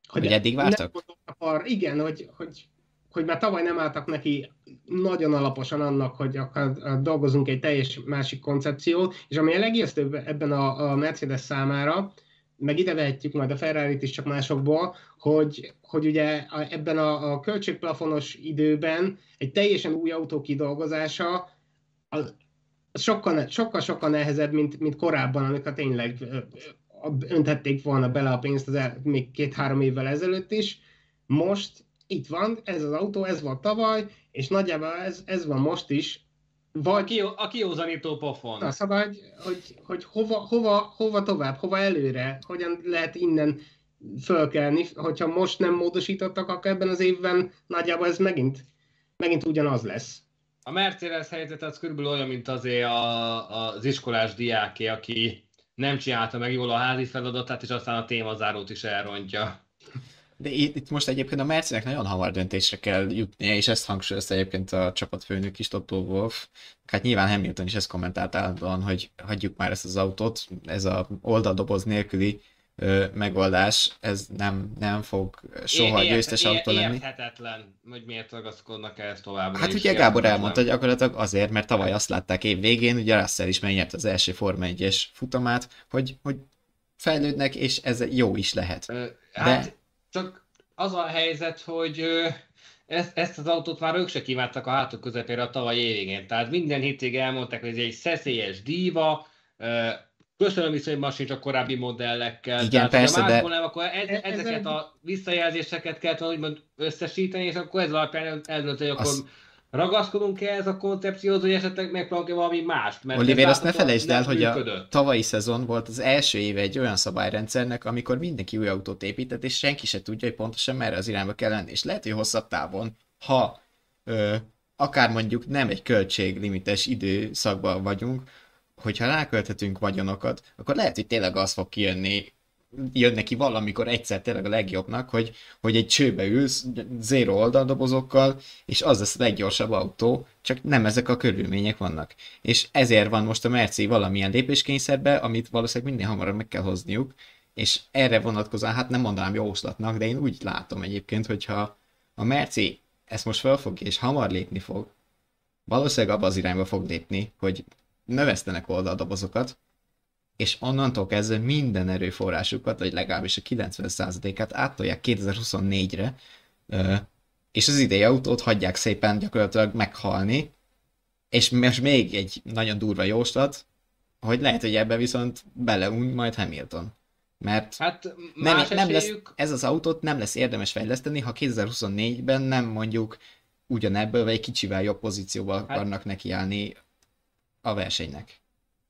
[SPEAKER 1] hogy, hogy eddig vártak?
[SPEAKER 3] Akar, igen, hogy, hogy hogy már tavaly nem álltak neki nagyon alaposan annak, hogy akar, dolgozunk egy teljes másik koncepciót, és ami a legijesztőbb ebben a, a Mercedes számára, meg ide vehetjük majd a ferrari is csak másokból, hogy, hogy ugye ebben a, a költségplafonos időben egy teljesen új autó kidolgozása az sokkal, sokkal, sokkal nehezebb, mint, mint korábban, amikor tényleg öntették volna bele a pénzt az el, még két-három évvel ezelőtt is. Most itt van, ez az autó, ez volt tavaly, és nagyjából ez, ez van most is.
[SPEAKER 4] Vagy, a, kió, a kiózanító pofon.
[SPEAKER 3] Na, szóval, hogy, hogy, hogy hova, hova, hova tovább, hova előre, hogyan lehet innen fölkelni, hogyha most nem módosítottak, akkor ebben az évben nagyjából ez megint, megint ugyanaz lesz.
[SPEAKER 4] A Mercedes helyzet az körülbelül olyan, mint azért a, az iskolás diáké, aki nem csinálta meg jól a házi feladatát, és aztán a témazárót is elrontja.
[SPEAKER 1] De itt, itt most egyébként a Mercinek nagyon hamar döntésre kell jutnia, és ezt hangsúlyozta egyébként a csapatfőnök is, Toto Wolf. Hát nyilván Hamilton is ezt kommentált állandóan, hogy hagyjuk már ezt az autót, ez a oldaldoboz nélküli ö, megoldás, ez nem, nem fog soha győztes autó lenni.
[SPEAKER 4] Érthetetlen, hogy miért ragaszkodnak ezt tovább.
[SPEAKER 1] Hát ugye Gábor elmondta, hogy gyakorlatilag azért, mert tavaly azt látták év végén, ugye Russell is megnyert az első Forma 1-es futamát, hogy, hogy fejlődnek, és ez jó is lehet.
[SPEAKER 4] De... Hát csak az a helyzet, hogy ezt, ezt az autót már ők se kívántak a hátuk közepére a tavaly évigén. Tehát minden hétig elmondták, hogy ez egy szeszélyes díva, köszönöm viszonyban sincs a korábbi modellekkel.
[SPEAKER 1] Igen, Tehát, persze, de...
[SPEAKER 4] Nem, akkor ez, e- ezeket a visszajelzéseket kellett úgymond összesíteni, és akkor ez alapján eldönteni, hogy akkor az ragaszkodunk -e ez a koncepcióhoz, hogy esetleg megpróbálunk valami mást?
[SPEAKER 1] Mert Oliver, azt ne felejtsd el, hogy a tavalyi szezon volt az első éve egy olyan szabályrendszernek, amikor mindenki új autót épített, és senki se tudja, hogy pontosan merre az irányba kell lenni. És lehet, hogy hosszabb távon, ha ö, akár mondjuk nem egy költséglimites időszakban vagyunk, hogyha rákölthetünk vagyonokat, akkor lehet, hogy tényleg az fog kijönni jön neki valamikor egyszer tényleg a legjobbnak, hogy, hogy egy csőbe ülsz, zéro oldaldobozokkal, és az lesz a leggyorsabb autó, csak nem ezek a körülmények vannak. És ezért van most a Merci valamilyen lépéskényszerbe, amit valószínűleg minél hamarabb meg kell hozniuk, és erre vonatkozóan, hát nem mondanám jóslatnak, de én úgy látom egyébként, hogyha a Merci ezt most felfogja és hamar lépni fog, valószínűleg abba az irányba fog lépni, hogy növesztenek oldaldobozokat, és onnantól kezdve minden erőforrásukat, vagy legalábbis a 90%-át áttolják 2024-re, és az idei autót hagyják szépen gyakorlatilag meghalni, és most még egy nagyon durva jóslat, hogy lehet, hogy ebbe viszont beleúny majd Hamilton. Mert
[SPEAKER 4] hát
[SPEAKER 1] nem, nem lesz, ez az autót nem lesz érdemes fejleszteni, ha 2024-ben nem mondjuk ugyanebből, vagy egy kicsivel jobb pozícióba hát, akarnak nekiállni a versenynek.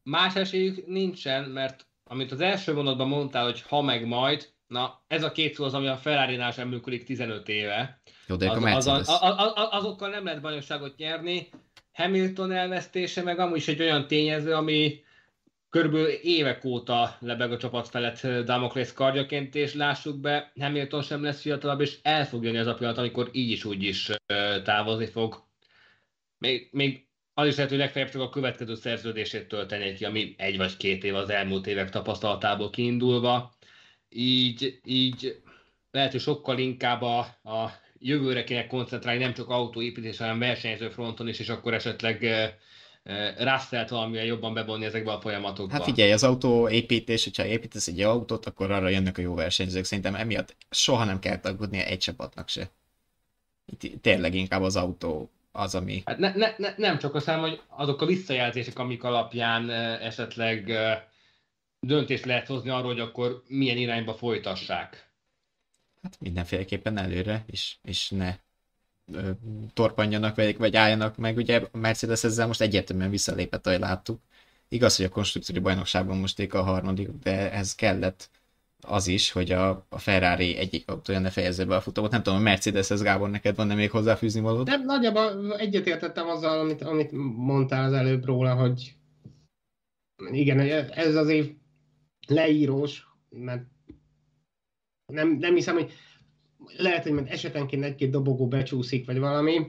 [SPEAKER 4] Más esélyük nincsen, mert amit az első vonatban mondtál, hogy ha meg majd, na ez a két szó az, ami a Ferrari-nál sem működik 15 éve.
[SPEAKER 1] Jó, de az, az, az,
[SPEAKER 4] az, az, azokkal nem lehet bajnokságot nyerni. Hamilton elvesztése meg amúgy is egy olyan tényező, ami körülbelül évek óta lebeg a csapat felett Damoklész kardjaként, és lássuk be, Hamilton sem lesz fiatalabb, és el fog jönni az a pillanat, amikor így is úgy is távozni fog. Még, még az is lehet, hogy legfeljebb csak a következő szerződését tölteni ki, ami egy vagy két év az elmúlt évek tapasztalatából kiindulva. Így, így lehet, hogy sokkal inkább a, a jövőre kéne koncentrálni, nem csak autóépítés, hanem versenyző fronton is, és akkor esetleg Russell-t valamilyen jobban bevonni ezekbe a folyamatokba.
[SPEAKER 1] Hát figyelj, az autóépítés, hogyha építesz egy autót, akkor arra jönnek a jó versenyzők. Szerintem emiatt soha nem kell aggódnia egy csapatnak se. Itt tényleg inkább az autó az, ami...
[SPEAKER 4] Hát ne, ne, ne, nem csak azt, hogy azok a visszajelzések, amik alapján esetleg döntést lehet hozni arról, hogy akkor milyen irányba folytassák.
[SPEAKER 1] Hát mindenféleképpen előre, és, és ne ö, torpanjanak, vagy, vagy álljanak meg. Ugye a Mercedes ezzel most egyértelműen visszalépett, ahogy láttuk. Igaz, hogy a konstrukciói bajnokságban most a harmadik, de ez kellett az is, hogy a, a Ferrari egyik autója ne fejezze be a futamot. Nem tudom, a ez Gábor, neked van-e még hozzáfűzni valót?
[SPEAKER 3] Nem, nagyjából egyetértettem azzal, amit, amit mondtál az előbb róla, hogy igen, ez az év leírós, mert nem, nem hiszem, hogy lehet, hogy majd esetenként egy-két dobogó becsúszik, vagy valami,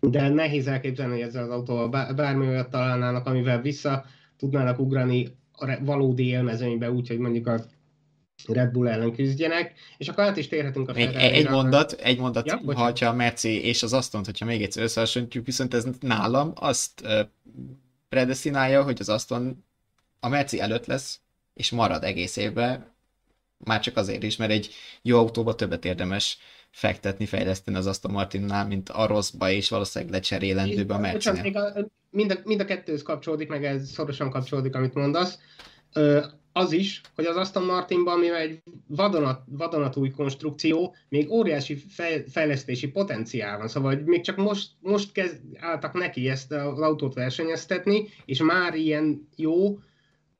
[SPEAKER 3] de nehéz elképzelni, hogy ezzel az autóval bármi olyat találnának, amivel vissza tudnának ugrani a valódi élmezőnybe, úgyhogy mondjuk a Red Bull ellen küzdjenek, és akkor át is térhetünk a
[SPEAKER 1] Még egy mondat, egy mondat, ja, ha a Merci és az Aston, hogyha még egyszer összehasonlítjuk, viszont ez nálam azt uh, predestinálja, hogy az Aston a Merci előtt lesz, és marad egész évben, már csak azért is, mert egy jó autóba többet érdemes fektetni, fejleszteni az Aston Martinnál, mint a rosszba, és valószínűleg lecserélendőbe a Mercinél.
[SPEAKER 3] Mind a, mind a kettőhöz kapcsolódik, meg ez szorosan kapcsolódik, amit mondasz az is, hogy az Aston Martinban, mivel egy vadonat, vadonatúj konstrukció, még óriási fejlesztési potenciál van. Szóval még csak most, most kezd, álltak neki ezt az autót versenyeztetni, és már ilyen jó,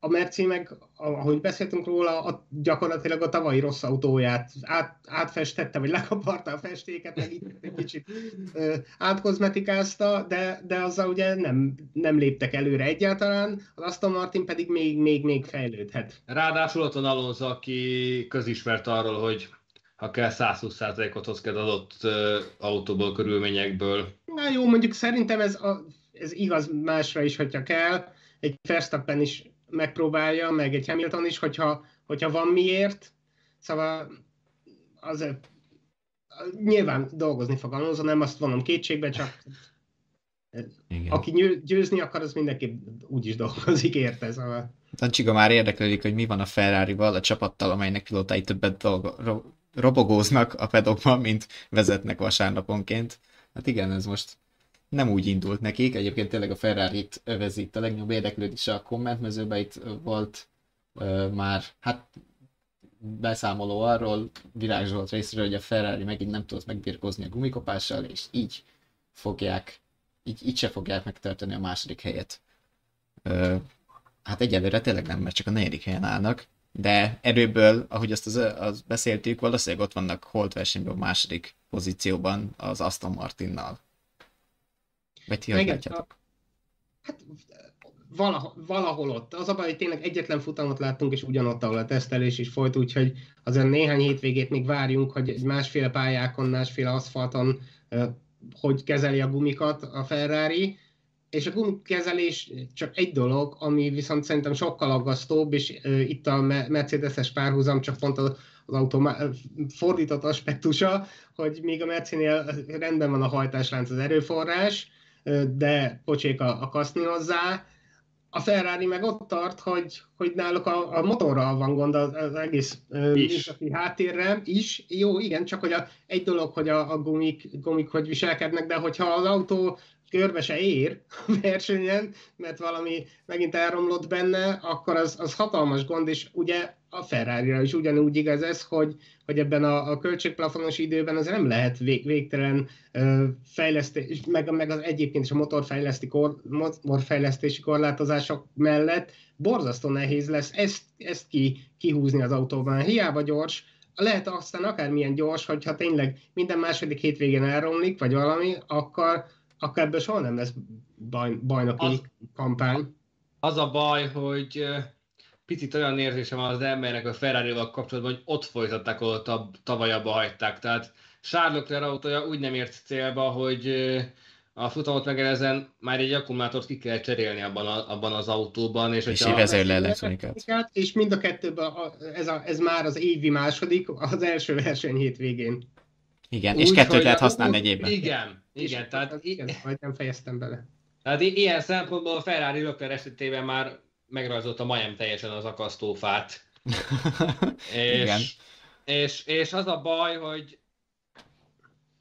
[SPEAKER 3] a Merci meg, ahogy beszéltünk róla, a, gyakorlatilag a tavalyi rossz autóját át, átfestette, vagy lekaparta a festéket, meg itt egy kicsit ö, átkozmetikázta, de, de azzal ugye nem, nem léptek előre egyáltalán, az Aston Martin pedig még, még, még fejlődhet.
[SPEAKER 4] Ráadásul ott van Alonso, aki közismert arról, hogy ha kell 120%-ot hoz kell adott ö, autóból, körülményekből.
[SPEAKER 3] Na jó, mondjuk szerintem ez, a, ez igaz másra is, hogyha kell. Egy Verstappen is megpróbálja, meg egy Hamilton is, hogyha, hogyha van miért. Szóval az nyilván dolgozni fog Alonso, nem azt vonom kétségbe, csak igen. aki győzni akar, az mindenképp úgy is dolgozik, érte. Szóval...
[SPEAKER 1] Tancsiga már érdeklődik, hogy mi van a Ferrari-val, a csapattal, amelynek pilótái többet dolgo- ro- robogóznak a pedokban, mint vezetnek vasárnaponként. Hát igen, ez most nem úgy indult nekik, egyébként tényleg a Ferrari-t övezi itt a legnagyobb érdeklődés a kommentmezőben, itt volt uh, már, hát beszámoló arról, Virág Zsolt részéről, hogy a Ferrari megint nem tudott megbirkózni a gumikopással, és így fogják, így, így se fogják megtartani a második helyet. Uh, hát egyelőre tényleg nem, mert csak a negyedik helyen állnak, de erőből, ahogy azt az, az beszéltük, valószínűleg ott vannak holt versenyben a második pozícióban az Aston Martinnal. Vagy ti hogy látjátok?
[SPEAKER 3] Hát valahol, valahol ott. Az a baj, hogy tényleg egyetlen futamot láttunk, és ugyanott, ahol a tesztelés is folyt, úgyhogy azért néhány hétvégét még várjunk, hogy egy másféle pályákon, másféle aszfalton hogy kezeli a gumikat a Ferrari, és a gumikezelés csak egy dolog, ami viszont szerintem sokkal aggasztóbb, és itt a Mercedes-es párhuzam csak pont az, az autó fordított aspektusa, hogy még a Mercinél rendben van a hajtáslánc az erőforrás, de pocsék a, a kaszni hozzá. A Ferrari meg ott tart, hogy, hogy náluk a, a motorral van gond az, az egész műszaki háttérre is. Jó, igen, csak hogy a, egy dolog, hogy a, a gumik, gumik hogy viselkednek, de hogyha az autó körbe se ér a versenyen, mert valami megint elromlott benne, akkor az, az hatalmas gond, és ugye a ferrari is ugyanúgy igaz ez, hogy, hogy ebben a, a költségplafonos időben az nem lehet vég, végtelen ö, fejlesztés, meg, meg az egyébként is a motorfejleszti kor, motorfejlesztési korlátozások mellett borzasztó nehéz lesz ezt, ezt ki, kihúzni az autóban. Hiába gyors, lehet aztán akármilyen gyors, hogyha tényleg minden második hétvégén elromlik, vagy valami, akkor, akkor ebből soha nem lesz baj, bajnoki az, kampány.
[SPEAKER 4] Az a baj, hogy picit olyan érzésem van az embernek a ferrari kapcsolatban, hogy ott folytatták, ahol tavaly abba hagyták. Tehát Charles Leclerc autója úgy nem ért célba, hogy a futamot megelőzően már egy akkumulátort ki kell cserélni abban, a, abban az autóban. És,
[SPEAKER 1] és évező le
[SPEAKER 3] És mind a kettőben ez, a, ez már az évi második, az első verseny hétvégén.
[SPEAKER 1] Igen, és kettőt lehet használni egyébben.
[SPEAKER 4] Igen, igen, tehát...
[SPEAKER 3] Igen, majd nem fejeztem bele.
[SPEAKER 4] Tehát ilyen szempontból a Ferrari Leclerc esetében már megrajzolta majdnem teljesen az akasztófát. és, Igen. És, és az a baj, hogy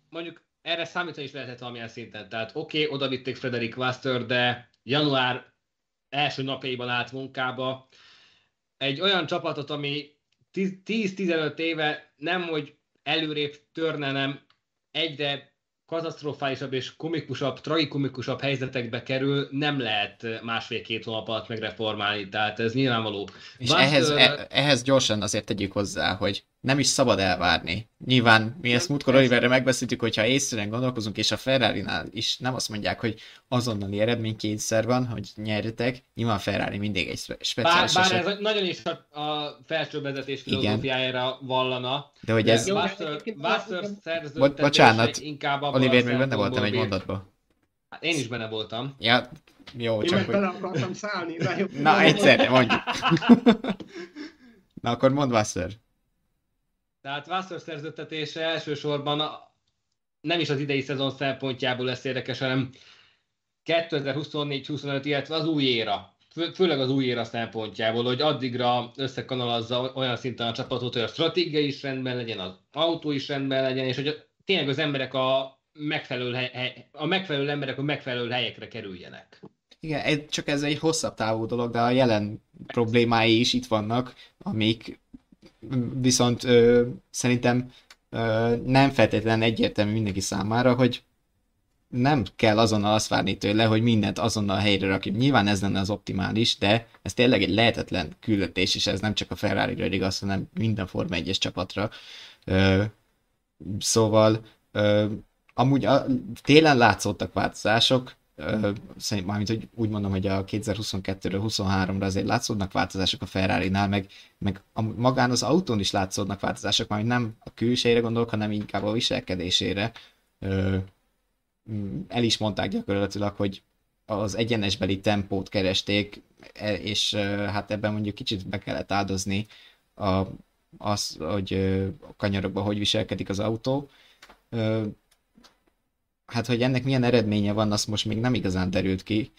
[SPEAKER 4] mondjuk erre számítani is lehetett valamilyen szinten. Tehát oké, okay, oda vitték Frederick Waster, de január első napjaiban állt munkába. Egy olyan csapatot, ami 10-15 éve nem, hogy előrébb törne, nem egyre katasztrofálisabb és komikusabb, tragikomikusabb helyzetekbe kerül, nem lehet másfél-két hónap alatt megreformálni, tehát ez nyilvánvaló.
[SPEAKER 1] És Buster... ehhez, e, ehhez gyorsan azért tegyük hozzá, hogy nem is szabad elvárni. Nyilván mi ezt múltkor Oliverre megbeszéltük, hogyha észre gondolkozunk, és a Ferrari-nál is nem azt mondják, hogy azonnali eredménykényszer van, hogy nyerjetek, nyilván a Ferrari mindig egy speciális
[SPEAKER 4] Bár, bár ez nagyon is a, a felső vezetés filozófiájára vallana.
[SPEAKER 1] De hogy ez...
[SPEAKER 4] Buster
[SPEAKER 1] Bo- bocsánat, inkább Oliver, még benne voltam egy mondatban.
[SPEAKER 4] Hát én is benne voltam.
[SPEAKER 1] Ja, jó,
[SPEAKER 3] én csak hogy... bele akartam szállni.
[SPEAKER 1] Na, egyszer, mondjuk. Na, akkor mondd Buster.
[SPEAKER 4] Tehát Vassar szerződtetése elsősorban nem is az idei szezon szempontjából lesz érdekes, hanem 2024-25, illetve az új éra. Fő, főleg az új éra szempontjából, hogy addigra összekanalazza olyan szinten a csapatot, hogy a stratégia is rendben legyen, az autó is rendben legyen, és hogy tényleg az emberek a megfelelő, hely, a megfelelő emberek a megfelelő helyekre kerüljenek.
[SPEAKER 1] Igen, csak ez egy hosszabb távú dolog, de a jelen problémái is itt vannak, amik viszont ö, szerintem ö, nem feltétlenül egyértelmű mindenki számára, hogy nem kell azonnal azt várni tőle, hogy mindent azonnal helyre rakjuk. Nyilván ez lenne az optimális, de ez tényleg egy lehetetlen küldetés, és ez nem csak a Ferrari-ra igaz, hanem minden Forma 1-es csapatra. Ö, szóval ö, amúgy a, télen látszottak változások, szerint mármint, hogy úgy mondom, hogy a 2022-ről 23-ra azért látszódnak változások a Ferrari-nál, meg, meg a, magán az autón is látszódnak változások, majd nem a külsejére gondolok, hanem inkább a viselkedésére. Ö, el is mondták gyakorlatilag, hogy az egyenesbeli tempót keresték, e, és hát ebben mondjuk kicsit be kellett áldozni a, az, hogy a kanyarokban hogy viselkedik az autó hát hogy ennek milyen eredménye van, azt most még nem igazán derült ki,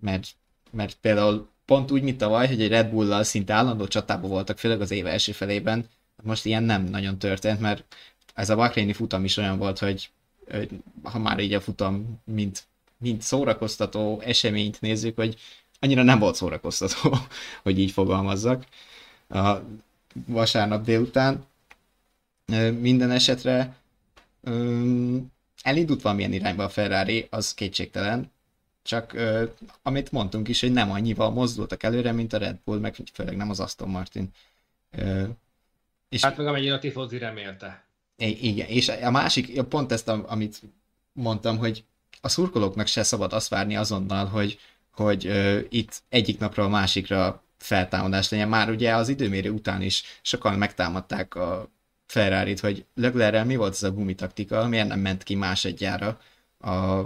[SPEAKER 1] mert, mert például pont úgy, mint tavaly, hogy egy Red Bull-lal szinte állandó csatában voltak, főleg az év első felében, most ilyen nem nagyon történt, mert ez a Bahreini futam is olyan volt, hogy ha már így a futam, mint, mint szórakoztató eseményt nézzük, hogy annyira nem volt szórakoztató, hogy így fogalmazzak a vasárnap délután. Minden esetre elindult valamilyen irányba a Ferrari, az kétségtelen, csak ö, amit mondtunk is, hogy nem annyival mozdultak előre, mint a Red Bull, meg főleg nem az Aston Martin. Ö,
[SPEAKER 4] és hát meg amennyire a tifozi remélte.
[SPEAKER 1] Igen, és a másik, pont ezt, amit mondtam, hogy a szurkolóknak se szabad azt várni azonnal, hogy, hogy ö, itt egyik napra a másikra feltámadás legyen. Már ugye az időmérő után is sokan megtámadták a ferrari hogy Leclerrel mi volt ez a gumitaktika, miért nem ment ki másodjára a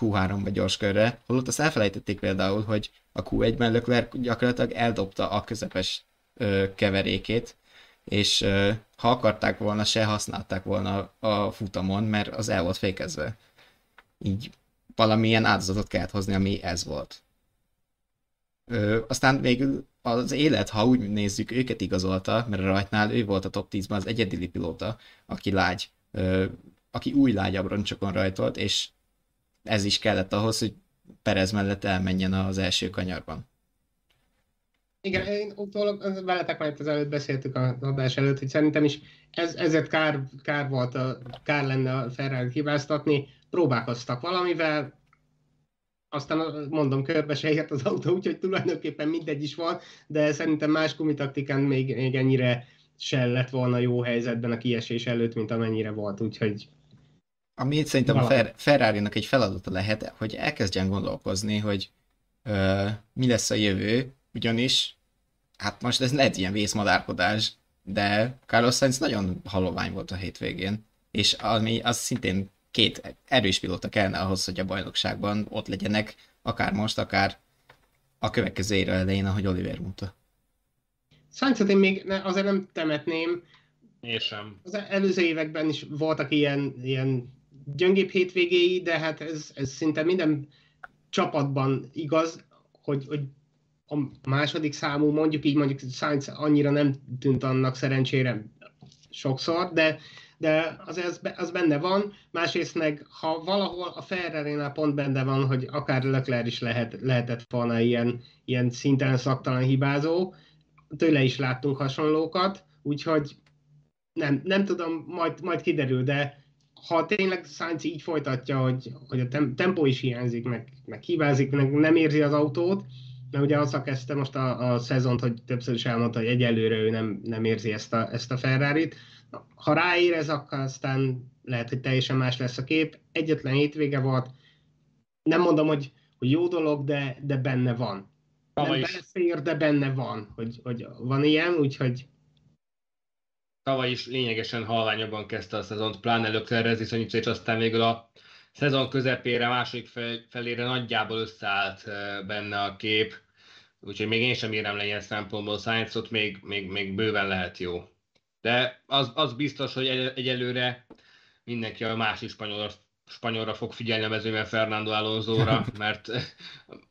[SPEAKER 1] Q3-ba gyorskörre, holott azt elfelejtették például, hogy a Q1-ben Leclerc gyakorlatilag eldobta a közepes ö, keverékét, és ö, ha akarták volna, se használták volna a futamon, mert az el volt fékezve. Így valamilyen áldozatot kellett hozni, ami ez volt. Ö, aztán végül az élet, ha úgy nézzük, őket igazolta, mert a rajtnál ő volt a top 10-ben az egyedili pilóta, aki lágy, aki új lágy abroncsokon rajtolt, és ez is kellett ahhoz, hogy Perez mellett elmenjen az első kanyarban.
[SPEAKER 3] Igen, én utólag veletek majd az előtt beszéltük a adás előtt, hogy szerintem is ez, ezért kár, kár volt, a, kár lenne a Ferrari hibáztatni, próbálkoztak valamivel, aztán mondom, körbe se ért az autó, úgyhogy tulajdonképpen mindegy is van, de szerintem más kumitaktikán még, még ennyire se lett volna jó helyzetben a kiesés előtt, mint amennyire volt, úgyhogy
[SPEAKER 1] ami szerintem a Fer- Ferrari-nak egy feladata lehet, hogy elkezdjen gondolkozni, hogy ö, mi lesz a jövő, ugyanis hát most ez lehet ilyen vészmadárkodás, de Carlos Sainz nagyon halovány volt a hétvégén, és ami az szintén két erős pilóta kellene ahhoz, hogy a bajnokságban ott legyenek, akár most, akár a következő évre elején, ahogy Oliver mondta.
[SPEAKER 3] Sainzot én még ne, azért nem temetném,
[SPEAKER 4] Én sem.
[SPEAKER 3] Az előző években is voltak ilyen, ilyen gyöngébb hétvégéi, de hát ez, ez szinte minden csapatban igaz, hogy, hogy a második számú, mondjuk így mondjuk Sainz annyira nem tűnt annak szerencsére sokszor, de, de az, az, az benne van. Másrészt meg, ha valahol a ferrari pont benne van, hogy akár Leclerc is lehet, lehetett volna ilyen, ilyen szinten szaktalan hibázó, tőle is láttunk hasonlókat, úgyhogy nem, nem tudom, majd, majd kiderül, de ha tényleg Sainz így folytatja, hogy, hogy a tempó is hiányzik, meg, meg hibázik, meg nem érzi az autót, mert ugye azzal kezdte most a, a szezont, hogy többször is elmondta, hogy egyelőre ő nem, nem érzi ezt a, ezt a Ferrari-t. Ha ráérez, akkor aztán lehet, hogy teljesen más lesz a kép. Egyetlen hétvége volt. Nem mondom, hogy, hogy jó dolog, de, de benne van. Tavaly nem belefér, de benne van, hogy, hogy van ilyen, úgyhogy
[SPEAKER 4] tavaly is lényegesen halványabban kezdte a szezont, pláne Löklerrez viszonyítva, és aztán végül a szezon közepére, második felére nagyjából összeállt benne a kép, úgyhogy még én sem érem le ilyen szempontból Science-ot, még, még, még bőven lehet jó. De az, az biztos, hogy egy, egyelőre mindenki a másik spanyol, spanyolra fog figyelni a mezőben Fernando Alonso-ra, mert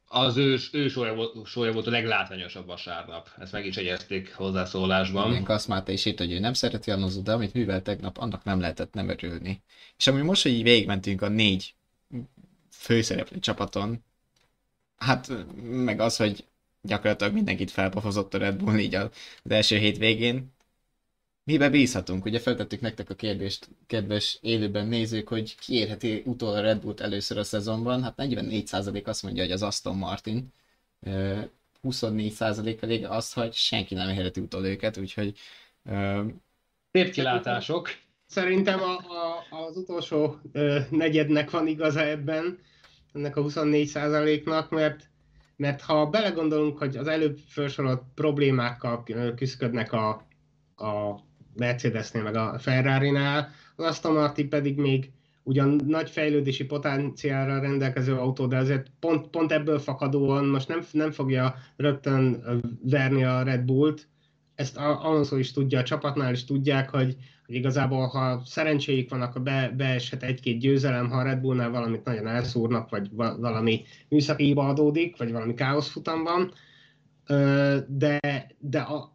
[SPEAKER 4] az ő, ő sója, volt, sója volt a leglátványosabb vasárnap. Ezt meg is egyezték hozzászólásban.
[SPEAKER 1] Igen, Kaszmáta is itt, hogy ő nem szereti Alonso, de amit művel tegnap, annak nem lehetett nem örülni. És ami most, hogy így végigmentünk a négy főszereplő csapaton, hát meg az, hogy gyakorlatilag mindenkit felpofozott a Red Bull így az első hét végén, mibe bízhatunk? Ugye feltettük nektek a kérdést, kedves élőben nézők, hogy ki érheti utol a Red Bullt először a szezonban. Hát 44% azt mondja, hogy az Aston Martin. 24% pedig azt, hogy senki nem érheti utol őket, úgyhogy...
[SPEAKER 4] Szép kilátások.
[SPEAKER 3] Szerintem a, a, az utolsó negyednek van igaza ebben, ennek a 24%-nak, mert mert ha belegondolunk, hogy az előbb felsorolt problémákkal küzdködnek a, a Mercedesnél, meg a Ferrari-nál, az Aston Martin pedig még ugyan nagy fejlődési potenciálra rendelkező autó, de azért pont, pont ebből fakadóan most nem, nem fogja rögtön verni a Red Bullt. Ezt Alonso is tudja, a csapatnál is tudják, hogy, hogy igazából ha szerencséjük van, akkor be, beeshet egy-két győzelem, ha a Red Bullnál valamit nagyon elszúrnak, vagy valami műszaki adódik, vagy valami káoszfutam van. De, de a,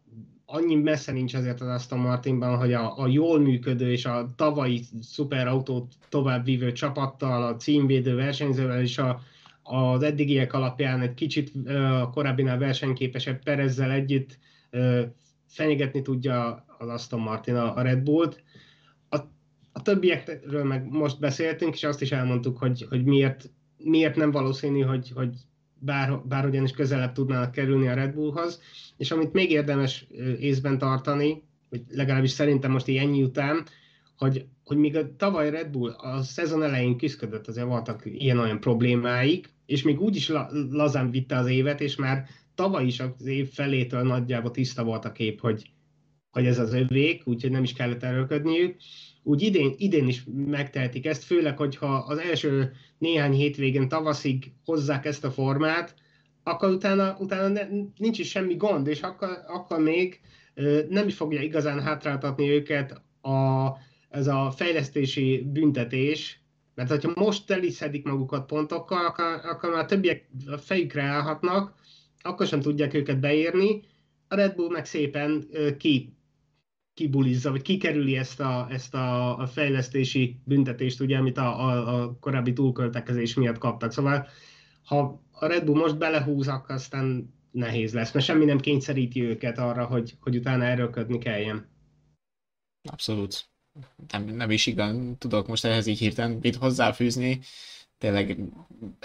[SPEAKER 3] annyi messze nincs azért az Aston Martinban, hogy a, a jól működő és a tavalyi szuperautót továbbvívő csapattal, a címvédő versenyzővel és a, az eddigiek alapján egy kicsit a korábbinál versenyképesebb Perezzel együtt fenyegetni tudja az Aston Martin a, Red Bullt. A, a többiekről meg most beszéltünk, és azt is elmondtuk, hogy, hogy miért, miért nem valószínű, hogy, hogy bár, bárhogyan is közelebb tudnának kerülni a Red Bullhoz, és amit még érdemes észben tartani, hogy legalábbis szerintem most így ennyi után, hogy, hogy míg a tavaly Red Bull a szezon elején küzdött, azért voltak ilyen-olyan problémáik, és még úgy is la, lazán vitte az évet, és már tavaly is az év felétől nagyjából tiszta volt a kép, hogy, hogy ez az övék, úgyhogy nem is kellett erőlködniük úgy idén, idén is megtehetik ezt, főleg, hogyha az első néhány hétvégén tavaszig hozzák ezt a formát, akkor utána, utána ne, nincs is semmi gond, és akkor, akkor még nem is fogja igazán hátráltatni őket a, ez a fejlesztési büntetés, mert hogyha most teliszedik magukat pontokkal, akkor, akkor már többiek a fejükre állhatnak, akkor sem tudják őket beérni, a Red Bull meg szépen ki kibulizza, vagy kikerüli ezt a, ezt a, a fejlesztési büntetést, ugye, amit a, a, a korábbi túlköltekezés miatt kaptak. Szóval, ha a Red Bull most belehúz, akkor aztán nehéz lesz, mert semmi nem kényszeríti őket arra, hogy, hogy utána erőlködni kelljen.
[SPEAKER 1] Abszolút. Nem, nem is igaz, tudok most ehhez így hirtelen mit hozzáfűzni. Tényleg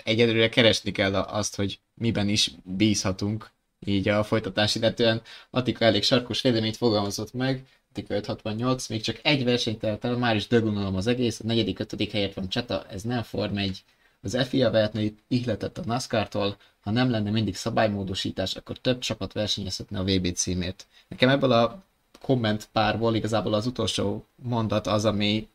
[SPEAKER 1] egyedülre keresni kell azt, hogy miben is bízhatunk így a folytatás illetően. Attika elég sarkos véleményt fogalmazott meg, 568, még csak egy versenyt el, már is dögunalom az egész, a negyedik, ötödik helyett van Csata, ez nem Form 1. Az FIA vehetne ihletett a NASCAR-tól, ha nem lenne mindig szabálymódosítás, akkor több csapat versenyezhetne a VB címért. Nekem ebből a komment párból igazából az utolsó mondat az, ami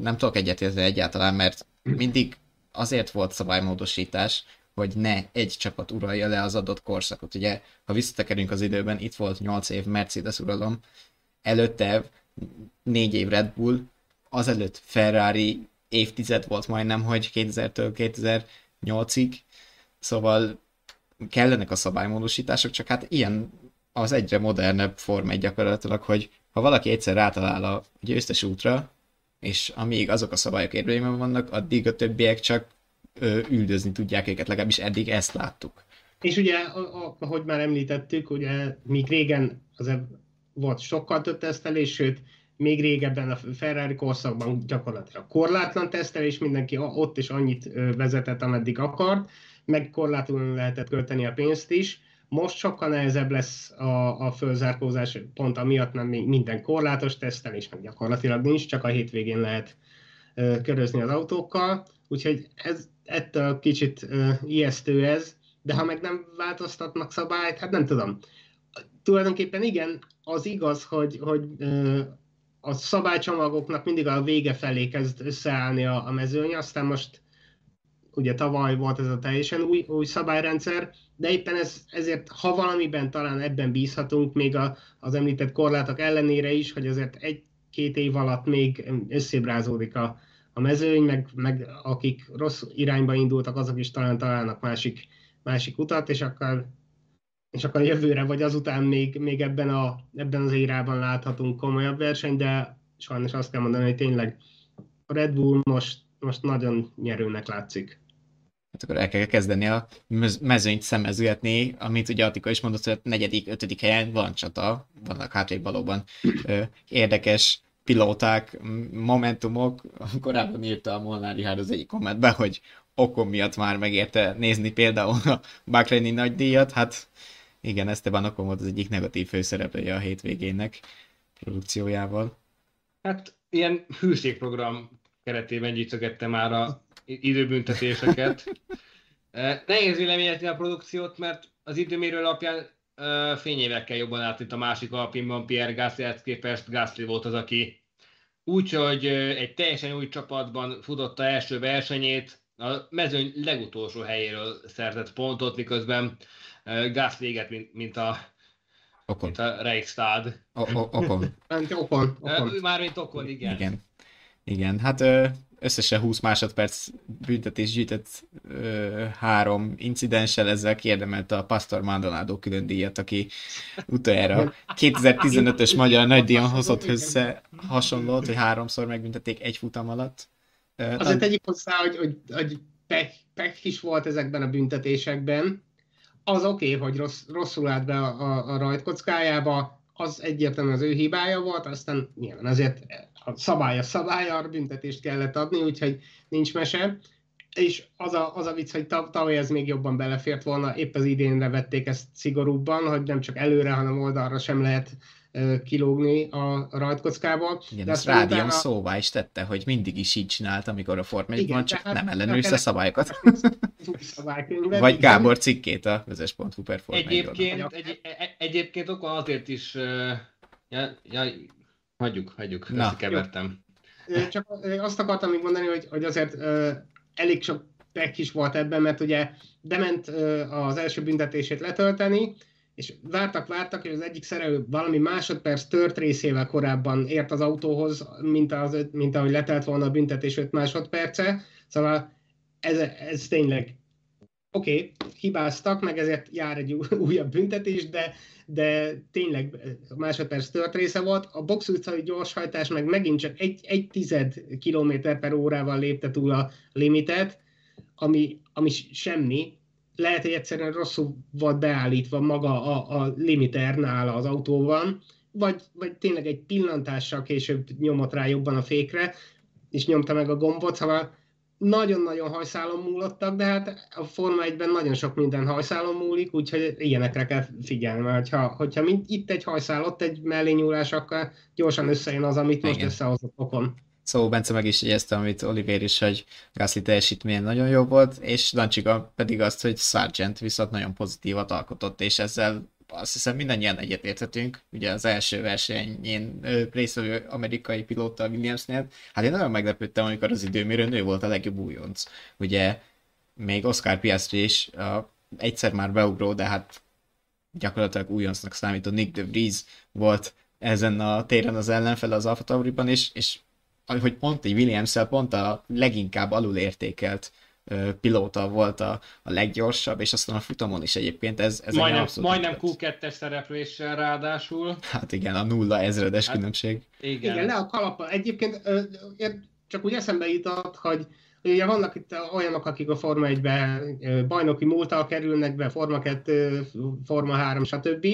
[SPEAKER 1] nem tudok egyetérteni egyáltalán, mert mindig azért volt szabálymódosítás, hogy ne egy csapat uralja le az adott korszakot. Ugye, ha visszatekerünk az időben, itt volt 8 év Mercedes uralom, előtte négy év Red Bull, azelőtt Ferrari évtized volt majdnem, hogy 2000-től 2008-ig, szóval kellenek a szabálymódosítások, csak hát ilyen az egyre modernebb form egy gyakorlatilag, hogy ha valaki egyszer rátalál a győztes útra, és amíg azok a szabályok érvényben vannak, addig a többiek csak ö, üldözni tudják őket, legalábbis eddig ezt láttuk.
[SPEAKER 3] És ugye, ahogy már említettük, ugye míg régen az volt sokkal több tesztelés, sőt, még régebben a Ferrari korszakban gyakorlatilag korlátlan tesztelés, mindenki ott is annyit vezetett, ameddig akart, meg korlátlanul lehetett költeni a pénzt is. Most sokkal nehezebb lesz a, a fölzárkózás, pont amiatt nem minden korlátos tesztelés, meg gyakorlatilag nincs, csak a hétvégén lehet körözni az autókkal, úgyhogy ez ettől kicsit ijesztő ez, de ha meg nem változtatnak szabályt, hát nem tudom. Tulajdonképpen igen, az igaz, hogy, hogy a szabálycsomagoknak mindig a vége felé kezd összeállni a, a mezőny, aztán most ugye tavaly volt ez a teljesen új, új szabályrendszer, de éppen ez, ezért, ha valamiben talán ebben bízhatunk, még a, az említett korlátok ellenére is, hogy azért egy-két év alatt még összébrázódik a, a mezőny, meg, meg akik rossz irányba indultak, azok is talán találnak másik, másik utat, és akkor, és akkor jövőre vagy azután még, még ebben, a, ebben az érában láthatunk komolyabb versenyt, de sajnos azt kell mondani, hogy tényleg a Red Bull most, most nagyon nyerőnek látszik
[SPEAKER 1] hát akkor el kell kezdeni a mezőnyt szemezgetni, amit ugye Attika is mondott, hogy a negyedik, ötödik helyen van csata, vannak hátrébb valóban érdekes pilóták, momentumok. Korábban írta a Molnár Rihárd az egyik kommentben, hogy okon miatt már megérte nézni például a Bahreini nagy díjat, hát igen, Esteban Okon volt az egyik negatív főszereplője a hétvégének produkciójával.
[SPEAKER 4] Hát ilyen hűségprogram keretében gyűjtögette már a időbüntetéseket. Nehéz véleményezni a produkciót, mert az időmérő alapján fényévekkel jobban állt, mint a másik alpinban Pierre gasly képest Gasly volt az, aki úgyhogy egy teljesen új csapatban futotta első versenyét, a mezőny legutolsó helyéről szerzett pontot, miközben Gasly éget, mint, mint a Okon. Mint a Reichstag.
[SPEAKER 1] Okon.
[SPEAKER 3] Okon.
[SPEAKER 4] Mármint Okon, igen.
[SPEAKER 1] Igen. Igen, hát összesen 20 másodperc büntetés gyűjtött ö, három incidenssel, ezzel kiérdemelte a Pastor Maldonado külön díjat, aki utoljára 2015-ös magyar nagydíjon hozott össze hasonlót, hogy háromszor megbüntették egy futam alatt.
[SPEAKER 3] Azért tegyük hozzá, hogy, hogy, hogy pek, pek is volt ezekben a büntetésekben. Az oké, okay, hogy rossz, rosszul állt be a, a, a rajtkockájába, az egyértelműen az ő hibája volt, aztán nyilván azért a szabály a szabály, arra büntetést kellett adni, úgyhogy nincs mese. És az a, az a vicc, hogy tavaly ez még jobban belefért volna, épp az idénre vették ezt szigorúbban, hogy nem csak előre, hanem oldalra sem lehet kilógni a rajtkockából.
[SPEAKER 1] Igen, de ezt Rádion utána... szóvá is tette, hogy mindig is így csinált, amikor a Forma van, csak nem ellenőrizte a szabályokat. Vagy Gábor cikkét a vezes.hu per
[SPEAKER 4] Egyébként, egy, e- egyébként okon azért is ja, ja, Hagyjuk, hagyjuk, Na, összekevertem.
[SPEAKER 3] Csak azt akartam még mondani, hogy, hogy azért elég sok pek is volt ebben, mert ugye bement uh, az első büntetését letölteni, és vártak, vártak, hogy az egyik szerelő valami másodperc tört részével korábban ért az autóhoz, mint, az, mint ahogy letelt volna a büntetés 5 másodperce. Szóval ez, ez tényleg oké, okay, hibáztak, meg ezért jár egy újabb büntetés, de de tényleg másodperc tört része volt. A box utcai gyorshajtás meg megint csak egy, egy tized kilométer per órával lépte túl a limitet, ami, ami semmi. Lehet, hogy egyszerűen rosszul volt beállítva maga a, a limiter nála az autóban, vagy, vagy tényleg egy pillantással később nyomott rá jobban a fékre, és nyomta meg a gombot, szóval nagyon-nagyon hajszálon múlottak, de hát a Forma 1-ben nagyon sok minden hajszálon múlik, úgyhogy ilyenekre kell figyelni, mert ha, hogyha mint itt egy hajszál, ott egy mellényúlás, akkor gyorsan összejön az, amit most Igen. összehozott okon.
[SPEAKER 1] Szóval Bence meg is jegyezte, amit Oliver is, hogy Gasly teljesítmény nagyon jó volt, és Dancsika pedig azt, hogy Sargent viszont nagyon pozitívat alkotott, és ezzel azt hiszem mindannyian egyetérthetünk, ugye az első versenyén részvevő amerikai pilóta Williamsnél, hát én nagyon meglepődtem, amikor az időmérő nő volt a legjobb újonc. Ugye még Oscar Piastri is a, egyszer már beugró, de hát gyakorlatilag újoncnak számító Nick de Vries volt ezen a téren az ellenfel az Alfa Tauriban, és, és ahogy pont egy williams pont a leginkább alul értékelt pilóta volt a, a leggyorsabb, és aztán a futamon is egyébként ez, ez
[SPEAKER 4] majdnem, majdnem Q2-es szerepléssel ráadásul.
[SPEAKER 1] Hát igen, a nulla ezredes hát, különbség.
[SPEAKER 3] Igen. igen, le a kalapa. Egyébként csak úgy eszembe jutott, hogy Ugye vannak itt olyanok, akik a Forma 1-be bajnoki múltal kerülnek be, Forma 2, Forma 3, stb.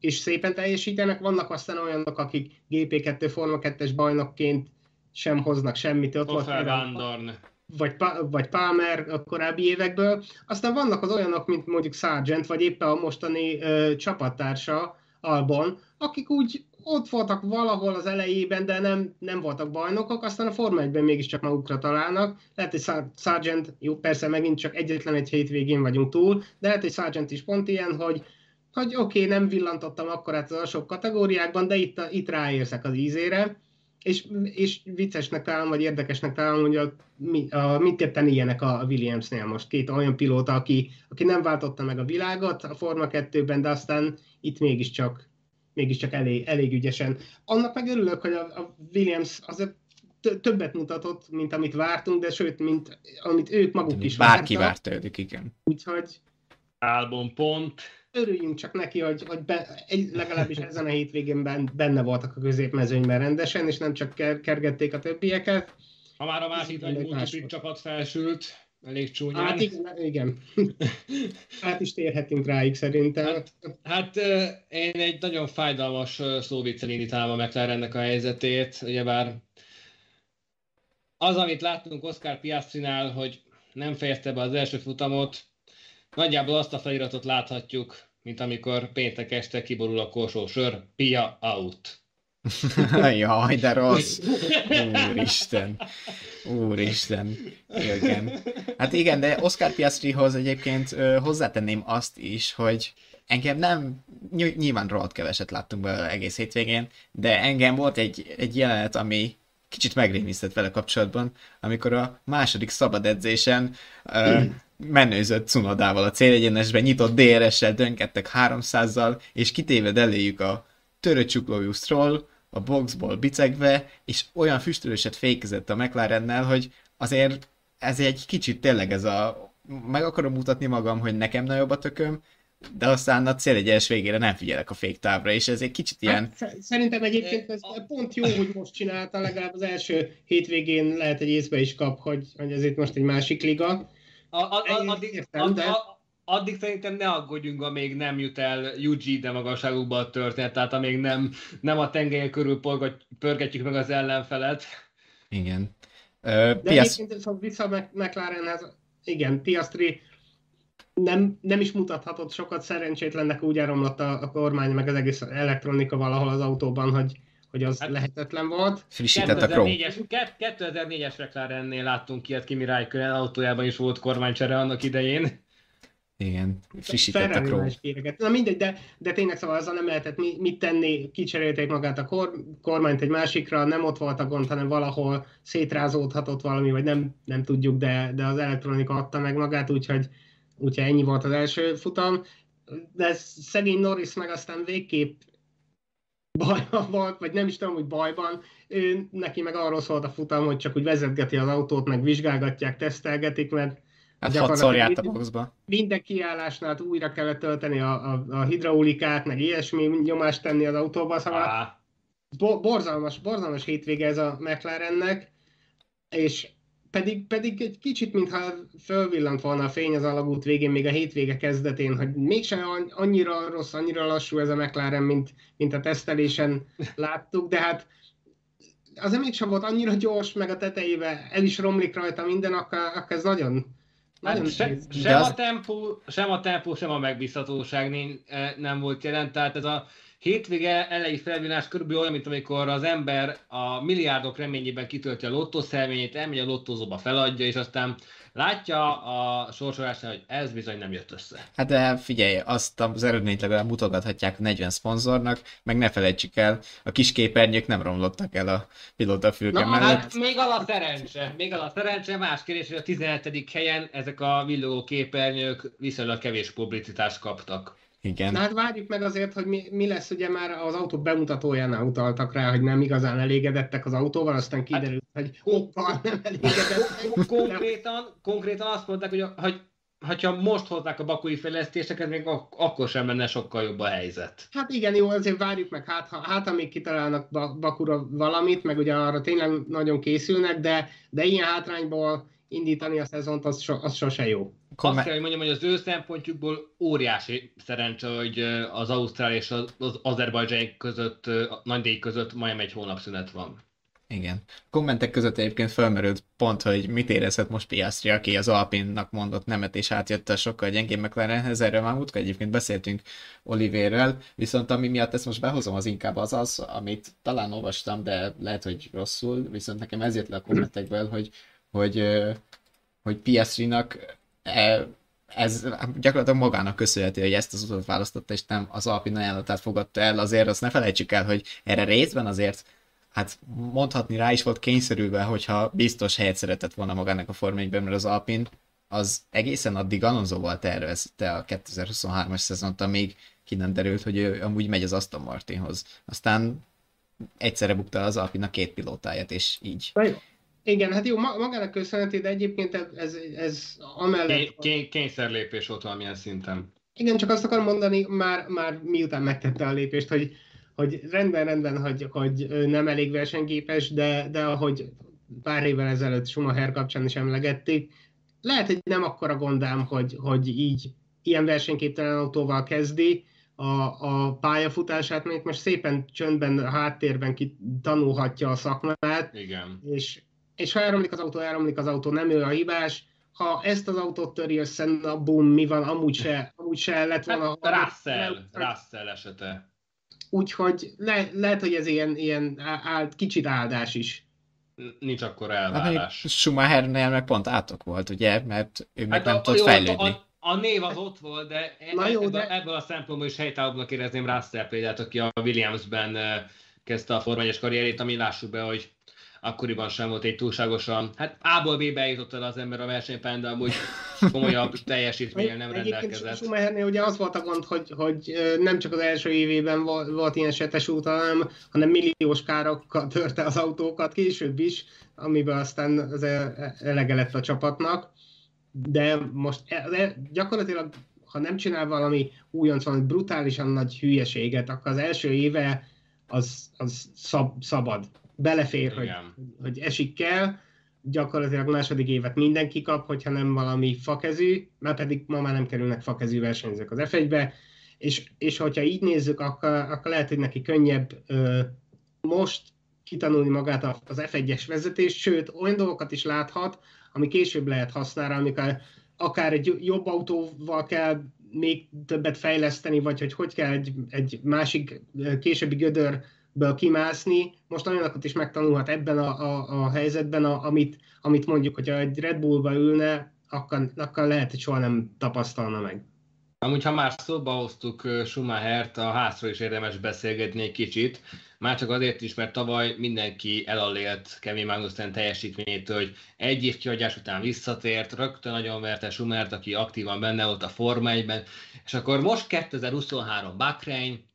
[SPEAKER 3] és szépen teljesítenek. Vannak aztán olyanok, akik GP2, Forma 2-es bajnokként sem hoznak semmit. Ott
[SPEAKER 4] volt például,
[SPEAKER 3] vagy, vagy Palmer a korábbi évekből. Aztán vannak az olyanok, mint mondjuk Sargent, vagy éppen a mostani ö, csapattársa Albon, akik úgy ott voltak valahol az elejében, de nem, nem voltak bajnokok, aztán a Forma 1-ben mégiscsak magukra találnak. Lehet, hogy Sargent, jó, persze megint csak egyetlen egy hétvégén vagyunk túl, de lehet, hogy Sargent is pont ilyen, hogy hogy oké, okay, nem villantottam akkor az alsóbb kategóriákban, de itt, itt ráérzek az ízére, és, és viccesnek találom, vagy érdekesnek találom, hogy a, a, mindketten ilyenek a Williamsnél most. Két olyan pilóta, aki, aki nem váltotta meg a világot a Forma 2-ben, de aztán itt mégiscsak mégiscsak elég, elég ügyesen. Annak meg örülök, hogy a, a Williams azért többet mutatott, mint amit vártunk, de sőt, mint amit ők maguk is
[SPEAKER 1] Bárki vártak. várta ők, igen.
[SPEAKER 3] Úgyhogy...
[SPEAKER 4] Álbom pont.
[SPEAKER 3] Örüljünk csak neki, hogy, hogy be, egy, legalábbis ezen a hétvégén benne voltak a középmezőnyben rendesen, és nem csak kergették a többieket.
[SPEAKER 4] Ha már a másik nagy csapat felsült, elég csúnyán. Hát
[SPEAKER 3] igen, igen. hát is térhetünk rájuk szerintem.
[SPEAKER 4] Hát, hát én egy nagyon fájdalmas szóviccel indítanám a McLarennek a helyzetét, ugyebár az, amit láttunk Oscar Piastrinál, hogy nem fejezte be az első futamot, nagyjából azt a feliratot láthatjuk, mint amikor péntek este kiborul a korsó sör, Pia out.
[SPEAKER 1] Jaj, de rossz. Úristen. Úristen. Igen. Hát igen, de Oscar Piastrihoz egyébként ö, hozzátenném azt is, hogy engem nem, nyilván rohadt keveset láttunk be egész hétvégén, de engem volt egy, egy jelenet, ami kicsit megrémisztett vele kapcsolatban, amikor a második szabad edzésen ö, menőzött Cunodával a célegyenesben, nyitott DRS-sel, dönkedtek 300-zal, és kitéved eléjük a töröcsuklójú Stroll, a boxból bicegve, és olyan füstölőset fékezett a McLarennel, hogy azért ez egy kicsit tényleg ez a meg akarom mutatni magam, hogy nekem nagyobb a tököm, de aztán a célegyes végére nem figyelek a féktávra, és ez egy kicsit ilyen...
[SPEAKER 3] Hát, szerintem egyébként ez pont jó, hogy most csinálta, legalább az első hétvégén lehet egy észbe is kap, hogy, hogy ez itt most egy másik liga.
[SPEAKER 4] A, a, a, addig, értem, de... a, addig szerintem ne aggódjunk, amíg nem jut el UG de magasságukba a történet, tehát amíg nem, nem a tengelyen körül pörgetjük meg az ellenfelet.
[SPEAKER 1] Igen.
[SPEAKER 3] Uh, de Piasz... egyébként vissza McLarenhez, igen, Piastri nem, nem is mutathatott sokat, szerencsétlennek úgy elromlott a, a kormány, meg az egész elektronika valahol az autóban, hogy, hogy az hát, lehetetlen volt.
[SPEAKER 1] Frissített a 2004-es,
[SPEAKER 4] 2004-es McLarennél láttunk ilyet, Kimi Räikkönen autójában is volt kormánycsere annak idején.
[SPEAKER 1] Igen, frissített a Chrome.
[SPEAKER 3] Na mindegy, de, de tényleg szóval azzal nem lehetett mit tenni, kicserélték magát a kor, kormányt egy másikra, nem ott volt a gond, hanem valahol szétrázódhatott valami, vagy nem, nem tudjuk, de, de az elektronika adta meg magát, úgyhogy, úgyhogy ennyi volt az első futam. De szegény Norris meg aztán végképp bajban volt, vagy nem is tudom, hogy bajban. Ő, neki meg arról szólt a futam, hogy csak úgy vezetgeti az autót, meg vizsgálgatják, tesztelgetik, mert
[SPEAKER 1] Hát hatszor járt a boxba.
[SPEAKER 3] Minden kiállásnál újra kellett tölteni a, a, a hidraulikát, meg ilyesmi nyomást tenni az autóba, szóval bo- borzalmas, borzalmas hétvége ez a McLarennek, és pedig, pedig egy kicsit, mintha fölvillant volna a fény az alagút végén, még a hétvége kezdetén, hogy mégsem annyira rossz, annyira lassú ez a McLaren, mint, mint a tesztelésen láttuk, de hát azért mégsem volt annyira gyors, meg a tetejébe el is romlik rajta minden, akkor, akkor ez nagyon,
[SPEAKER 4] Hát se, sem, az... a tempó, sem a tempó, sem a megbízhatóság nem, eh, nem volt jelen, tehát ez a hétvége elejé felvinás körülbelül olyan, mint amikor az ember a milliárdok reményében kitölti a lottószelményét, elmegy a lottózóba, feladja, és aztán látja a sorsolásnál, hogy ez bizony nem jött össze.
[SPEAKER 1] Hát de figyelj, azt az eredményt legalább mutogathatják a 40 szponzornak, meg ne felejtsük el, a kis képernyők nem romlottak el a pilóta fülke
[SPEAKER 4] Na, mellett. Hát még a szerencse, még a szerencse, más kérdés, hogy a 17. helyen ezek a villogó képernyők viszonylag kevés publicitást kaptak.
[SPEAKER 1] Igen.
[SPEAKER 3] Na hát várjuk meg azért, hogy mi, mi lesz, ugye már az autó bemutatójánál utaltak rá, hogy nem igazán elégedettek az autóval, aztán kiderült, hát, hogy hoppá, nem elégedettek.
[SPEAKER 4] Konkrétan, konkrétan azt mondták, hogy, hogy ha most hoznák a bakui fejlesztéseket, még ak- akkor sem lenne sokkal jobb a helyzet.
[SPEAKER 3] Hát igen, jó, azért várjuk meg, hát, ha, hát amíg kitalálnak Bakura valamit, meg ugye arra tényleg nagyon készülnek, de, de ilyen hátrányból indítani a szezont, az, so, az sose jó.
[SPEAKER 4] Azt kell, hogy mondjam, hogy az ő szempontjukból óriási szerencse, hogy az Ausztrál és az, az Azerbajdzsán között, nagy között majdnem egy hónap szünet van.
[SPEAKER 1] Igen. Kommentek között egyébként felmerült pont, hogy mit érezhet most Piastri, aki az Alpinnak mondott nemet, és átjött a sokkal gyengébb McLarenhez. Erről már múltkor egyébként beszéltünk Olivérrel, viszont ami miatt ezt most behozom, az inkább az az, amit talán olvastam, de lehet, hogy rosszul, viszont nekem ez jött le a kommentekből, hogy, hogy, hogy Piastrinak e, ez gyakorlatilag magának köszönheti, hogy ezt az utat választotta, és nem az Alpin ajánlatát fogadta el. Azért azt ne felejtsük el, hogy erre részben azért hát mondhatni rá is volt kényszerülve, hogyha biztos helyet szeretett volna magának a Form 1 mert az Alpin az egészen addig Alonsoval tervezte a 2023-as szezont, amíg ki nem derült, hogy ő amúgy megy az Aston Martinhoz. Aztán egyszerre bukta az Alpinnak két pilótáját, és így.
[SPEAKER 3] Igen, hát jó, magának köszönheti, de egyébként ez, ez amellett...
[SPEAKER 4] Ké, kényszerlépés volt valamilyen szinten.
[SPEAKER 3] Igen, csak azt akarom mondani, már, már miután megtette a lépést, hogy hogy rendben, rendben, hogy, hogy nem elég versenyképes, de, de ahogy pár évvel ezelőtt Schumacher kapcsán is emlegették, lehet, hogy nem akkora gondám, hogy, hogy így ilyen versenyképtelen autóval kezdi a, a pályafutását, mert most szépen csöndben, a háttérben ki tanulhatja a szakmát.
[SPEAKER 4] Igen.
[SPEAKER 3] És, és ha elromlik az autó, elromlik az autó, nem ő a hibás. Ha ezt az autót töri össze, na bum, mi van, amúgy se, amúgy se lett volna.
[SPEAKER 4] Hát, Russell, Russell esete.
[SPEAKER 3] Úgyhogy le, lehet, hogy ez ilyen, ilyen áld, kicsit áldás is.
[SPEAKER 4] Nincs akkor elvárás.
[SPEAKER 1] Hát, Schumachernél meg pont átok volt, ugye? Mert ő meg hát nem tudott fejlődni.
[SPEAKER 4] A, a, a név az ott volt, de, Na jó, ebből, de... ebből a szempontból is helytállóbbnak érezném Russell példát, aki a Williamsben kezdte a formányos karrierét, ami lássuk be, hogy akkoriban sem volt egy túlságosan, hát A-ból B-be jutott el az ember a versenypályán, de amúgy komolyabb teljesítménnyel nem rendelkezett.
[SPEAKER 3] Schumachernél ugye az volt a gond, hogy, hogy nem csak az első évében volt, ilyen setes út, hanem, hanem milliós károkkal törte az autókat később is, amiben aztán az elege lett a csapatnak. De most de gyakorlatilag, ha nem csinál valami újonc, valami brutálisan nagy hülyeséget, akkor az első éve az, az szab, szabad belefér, hogy, hogy esik kell, gyakorlatilag második évet mindenki kap, hogyha nem valami fakezű, már pedig ma már nem kerülnek fakezű versenyzők az f be és, és hogyha így nézzük, akkor, akkor lehet, hogy neki könnyebb ö, most kitanulni magát az F1-es vezetést, sőt, olyan dolgokat is láthat, ami később lehet használni, amikor akár egy jobb autóval kell még többet fejleszteni, vagy hogy hogy kell egy, egy másik későbbi gödör ből kimászni, most olyanokat is megtanulhat ebben a, a, a helyzetben, a, amit, amit mondjuk, hogyha egy Red Bullba ülne, akkor, akkor lehet, hogy soha nem tapasztalna meg.
[SPEAKER 4] Amúgy, ha már szóba hoztuk Schumachert, a házról is érdemes beszélgetni egy kicsit. Már csak azért is, mert tavaly mindenki elalélt Kevin Magnussen teljesítményétől, hogy egy év kihagyás után visszatért, rögtön nagyon verte Schumert, aki aktívan benne volt a Forma 1-ben, és akkor most 2023 Bahrein,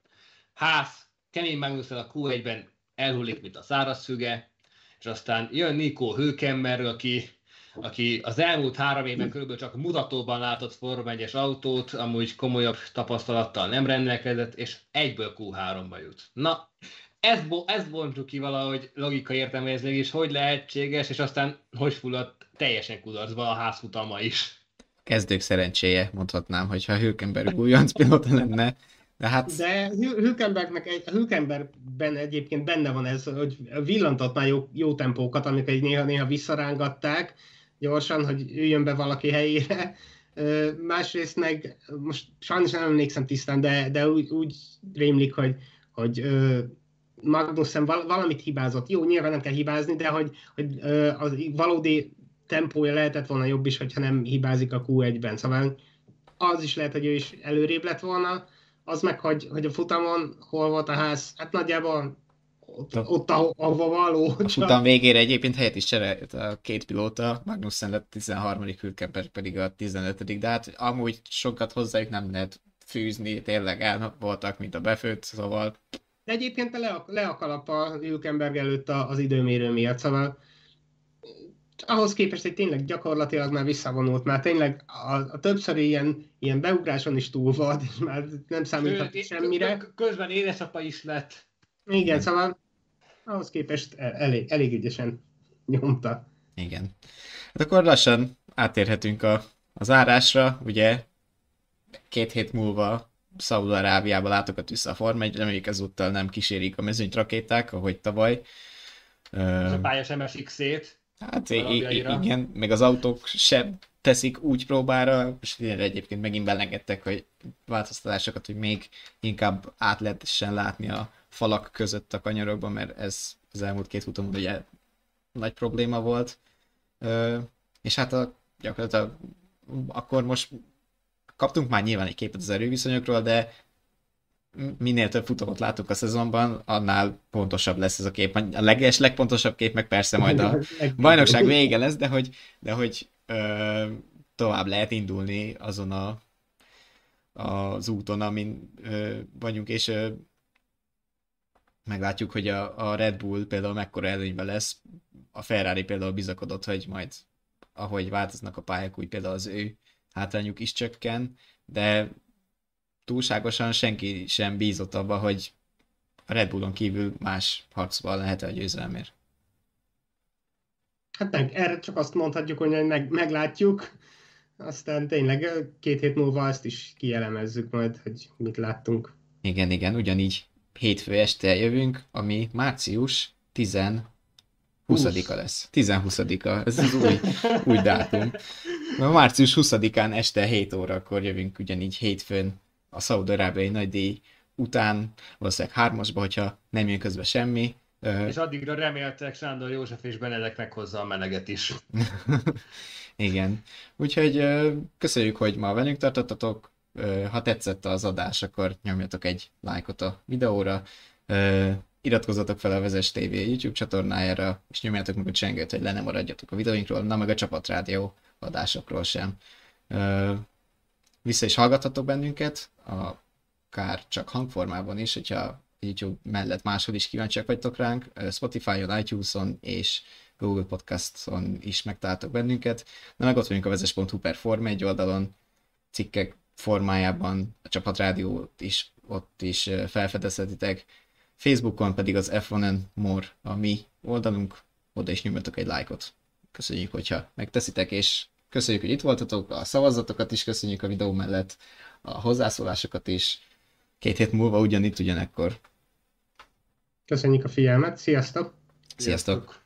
[SPEAKER 4] ház Kevin Magnussen a Q1-ben elhullik, mint a szárazfüge, és aztán jön Nico Hülkenberg, aki, aki az elmúlt három évben körülbelül csak mutatóban látott Forma 1 autót, amúgy komolyabb tapasztalattal nem rendelkezett, és egyből Q3-ba jut. Na, ez, ez bontjuk ki valahogy logika értelme, ez mégis hogy lehetséges, és aztán hogy fulladt teljesen kudarcba a házfutama is.
[SPEAKER 1] Kezdők szerencséje, mondhatnám, hogyha Hülkenberg újonc pilóta lenne,
[SPEAKER 3] de, hát... De Hülkenbergnek egy, Hülkenbergben egyébként benne van ez, hogy villantott már jó, jó tempókat, amik egy néha-néha visszarángatták gyorsan, hogy üljön be valaki helyére. Másrészt meg, most sajnos nem emlékszem tisztán, de, de úgy, úgy rémlik, hogy, hogy Magnussen valamit hibázott. Jó, nyilván nem kell hibázni, de hogy, hogy az valódi tempója lehetett volna jobb is, hogyha nem hibázik a Q1-ben. Szóval az is lehet, hogy ő is előrébb lett volna az meg, hogy, hogy a futamon hol volt a ház, hát nagyjából ott, ott ahova való.
[SPEAKER 1] A futam végére egyébként helyet is cserélt a két pilóta, Magnussen lett 13. Hülkenberg pedig a 15. De hát amúgy sokat hozzájuk nem lehet fűzni, tényleg el voltak, mint a befőtt, szóval...
[SPEAKER 3] De egyébként le, le a kalap a Hülkenberg előtt az időmérő miatt, szóval ahhoz képest, hogy tényleg gyakorlatilag már visszavonult, már tényleg a, a többször ilyen, ilyen beugráson is túl volt, és már nem számíthat semmire.
[SPEAKER 4] Közben édesapa is lett.
[SPEAKER 3] Igen, szóval ahhoz képest elég, elég ügyesen nyomta.
[SPEAKER 1] Igen. Hát akkor lassan átérhetünk a, az árásra, ugye két hét múlva Szaúd-Arábiába látogat a Form 1, reméljük ezúttal nem kísérik a mezőnyt rakéták, ahogy tavaly.
[SPEAKER 4] Ez a pályás MSX-ét.
[SPEAKER 1] Hát igen, meg az autók sem teszik úgy próbára, és egyébként megint belengedtek, hogy változtatásokat, hogy még inkább át lehessen látni a falak között a kanyarokban, mert ez az elmúlt két futamon ugye nagy probléma volt. És hát a, gyakorlatilag akkor most kaptunk már nyilván egy képet az erőviszonyokról, de minél több futamot látunk a szezonban, annál pontosabb lesz ez a kép. A leges, legpontosabb kép meg persze majd a bajnokság vége lesz, de hogy, de hogy ö, tovább lehet indulni azon a, az úton, amin ö, vagyunk, és ö, meglátjuk, hogy a, a Red Bull például mekkora előnyben lesz. A Ferrari például bizakodott, hogy majd ahogy változnak a pályák, úgy például az ő hátrányuk is csökken, de túlságosan senki sem bízott abba, hogy a Red Bullon kívül más harcban lehet a győzelemért.
[SPEAKER 3] Hát meg, erre csak azt mondhatjuk, hogy meg, meglátjuk, aztán tényleg két hét múlva ezt is kielemezzük majd, hogy mit láttunk.
[SPEAKER 1] Igen, igen, ugyanígy hétfő este jövünk, ami március 10 20-a lesz. 10-20-a, ez az új, új dátum. A március 20-án este 7 órakor jövünk ugyanígy hétfőn a Szaudarábiai nagy díj után, valószínűleg hármasba, hogyha nem jön közbe semmi.
[SPEAKER 4] És addigra reméltek Sándor József és Benedek meghozza a meneget is.
[SPEAKER 1] Igen. Úgyhogy köszönjük, hogy ma velünk tartottatok. Ha tetszett az adás, akkor nyomjatok egy lájkot a videóra. Iratkozzatok fel a Vezes TV YouTube csatornájára, és nyomjátok meg a csengőt, hogy le nem maradjatok a videóinkról, na meg a csapatrádió adásokról sem vissza is hallgathatok bennünket, akár csak hangformában is, hogyha YouTube mellett máshol is kíváncsiak vagytok ránk, Spotify-on, iTunes-on és Google Podcast-on is megtaláltok bennünket, de meg ott vagyunk a vezes.hu per Form egy oldalon, cikkek formájában, a csapatrádiót is ott is felfedezhetitek, Facebookon pedig az F1 More a mi oldalunk, oda is nyomjatok egy lájkot. Köszönjük, hogyha megteszitek, és Köszönjük, hogy itt voltatok, a szavazatokat is köszönjük a videó mellett, a hozzászólásokat is. Két hét múlva ugyanitt, ugyanekkor.
[SPEAKER 3] Köszönjük a figyelmet, sziasztok!
[SPEAKER 1] Sziasztok!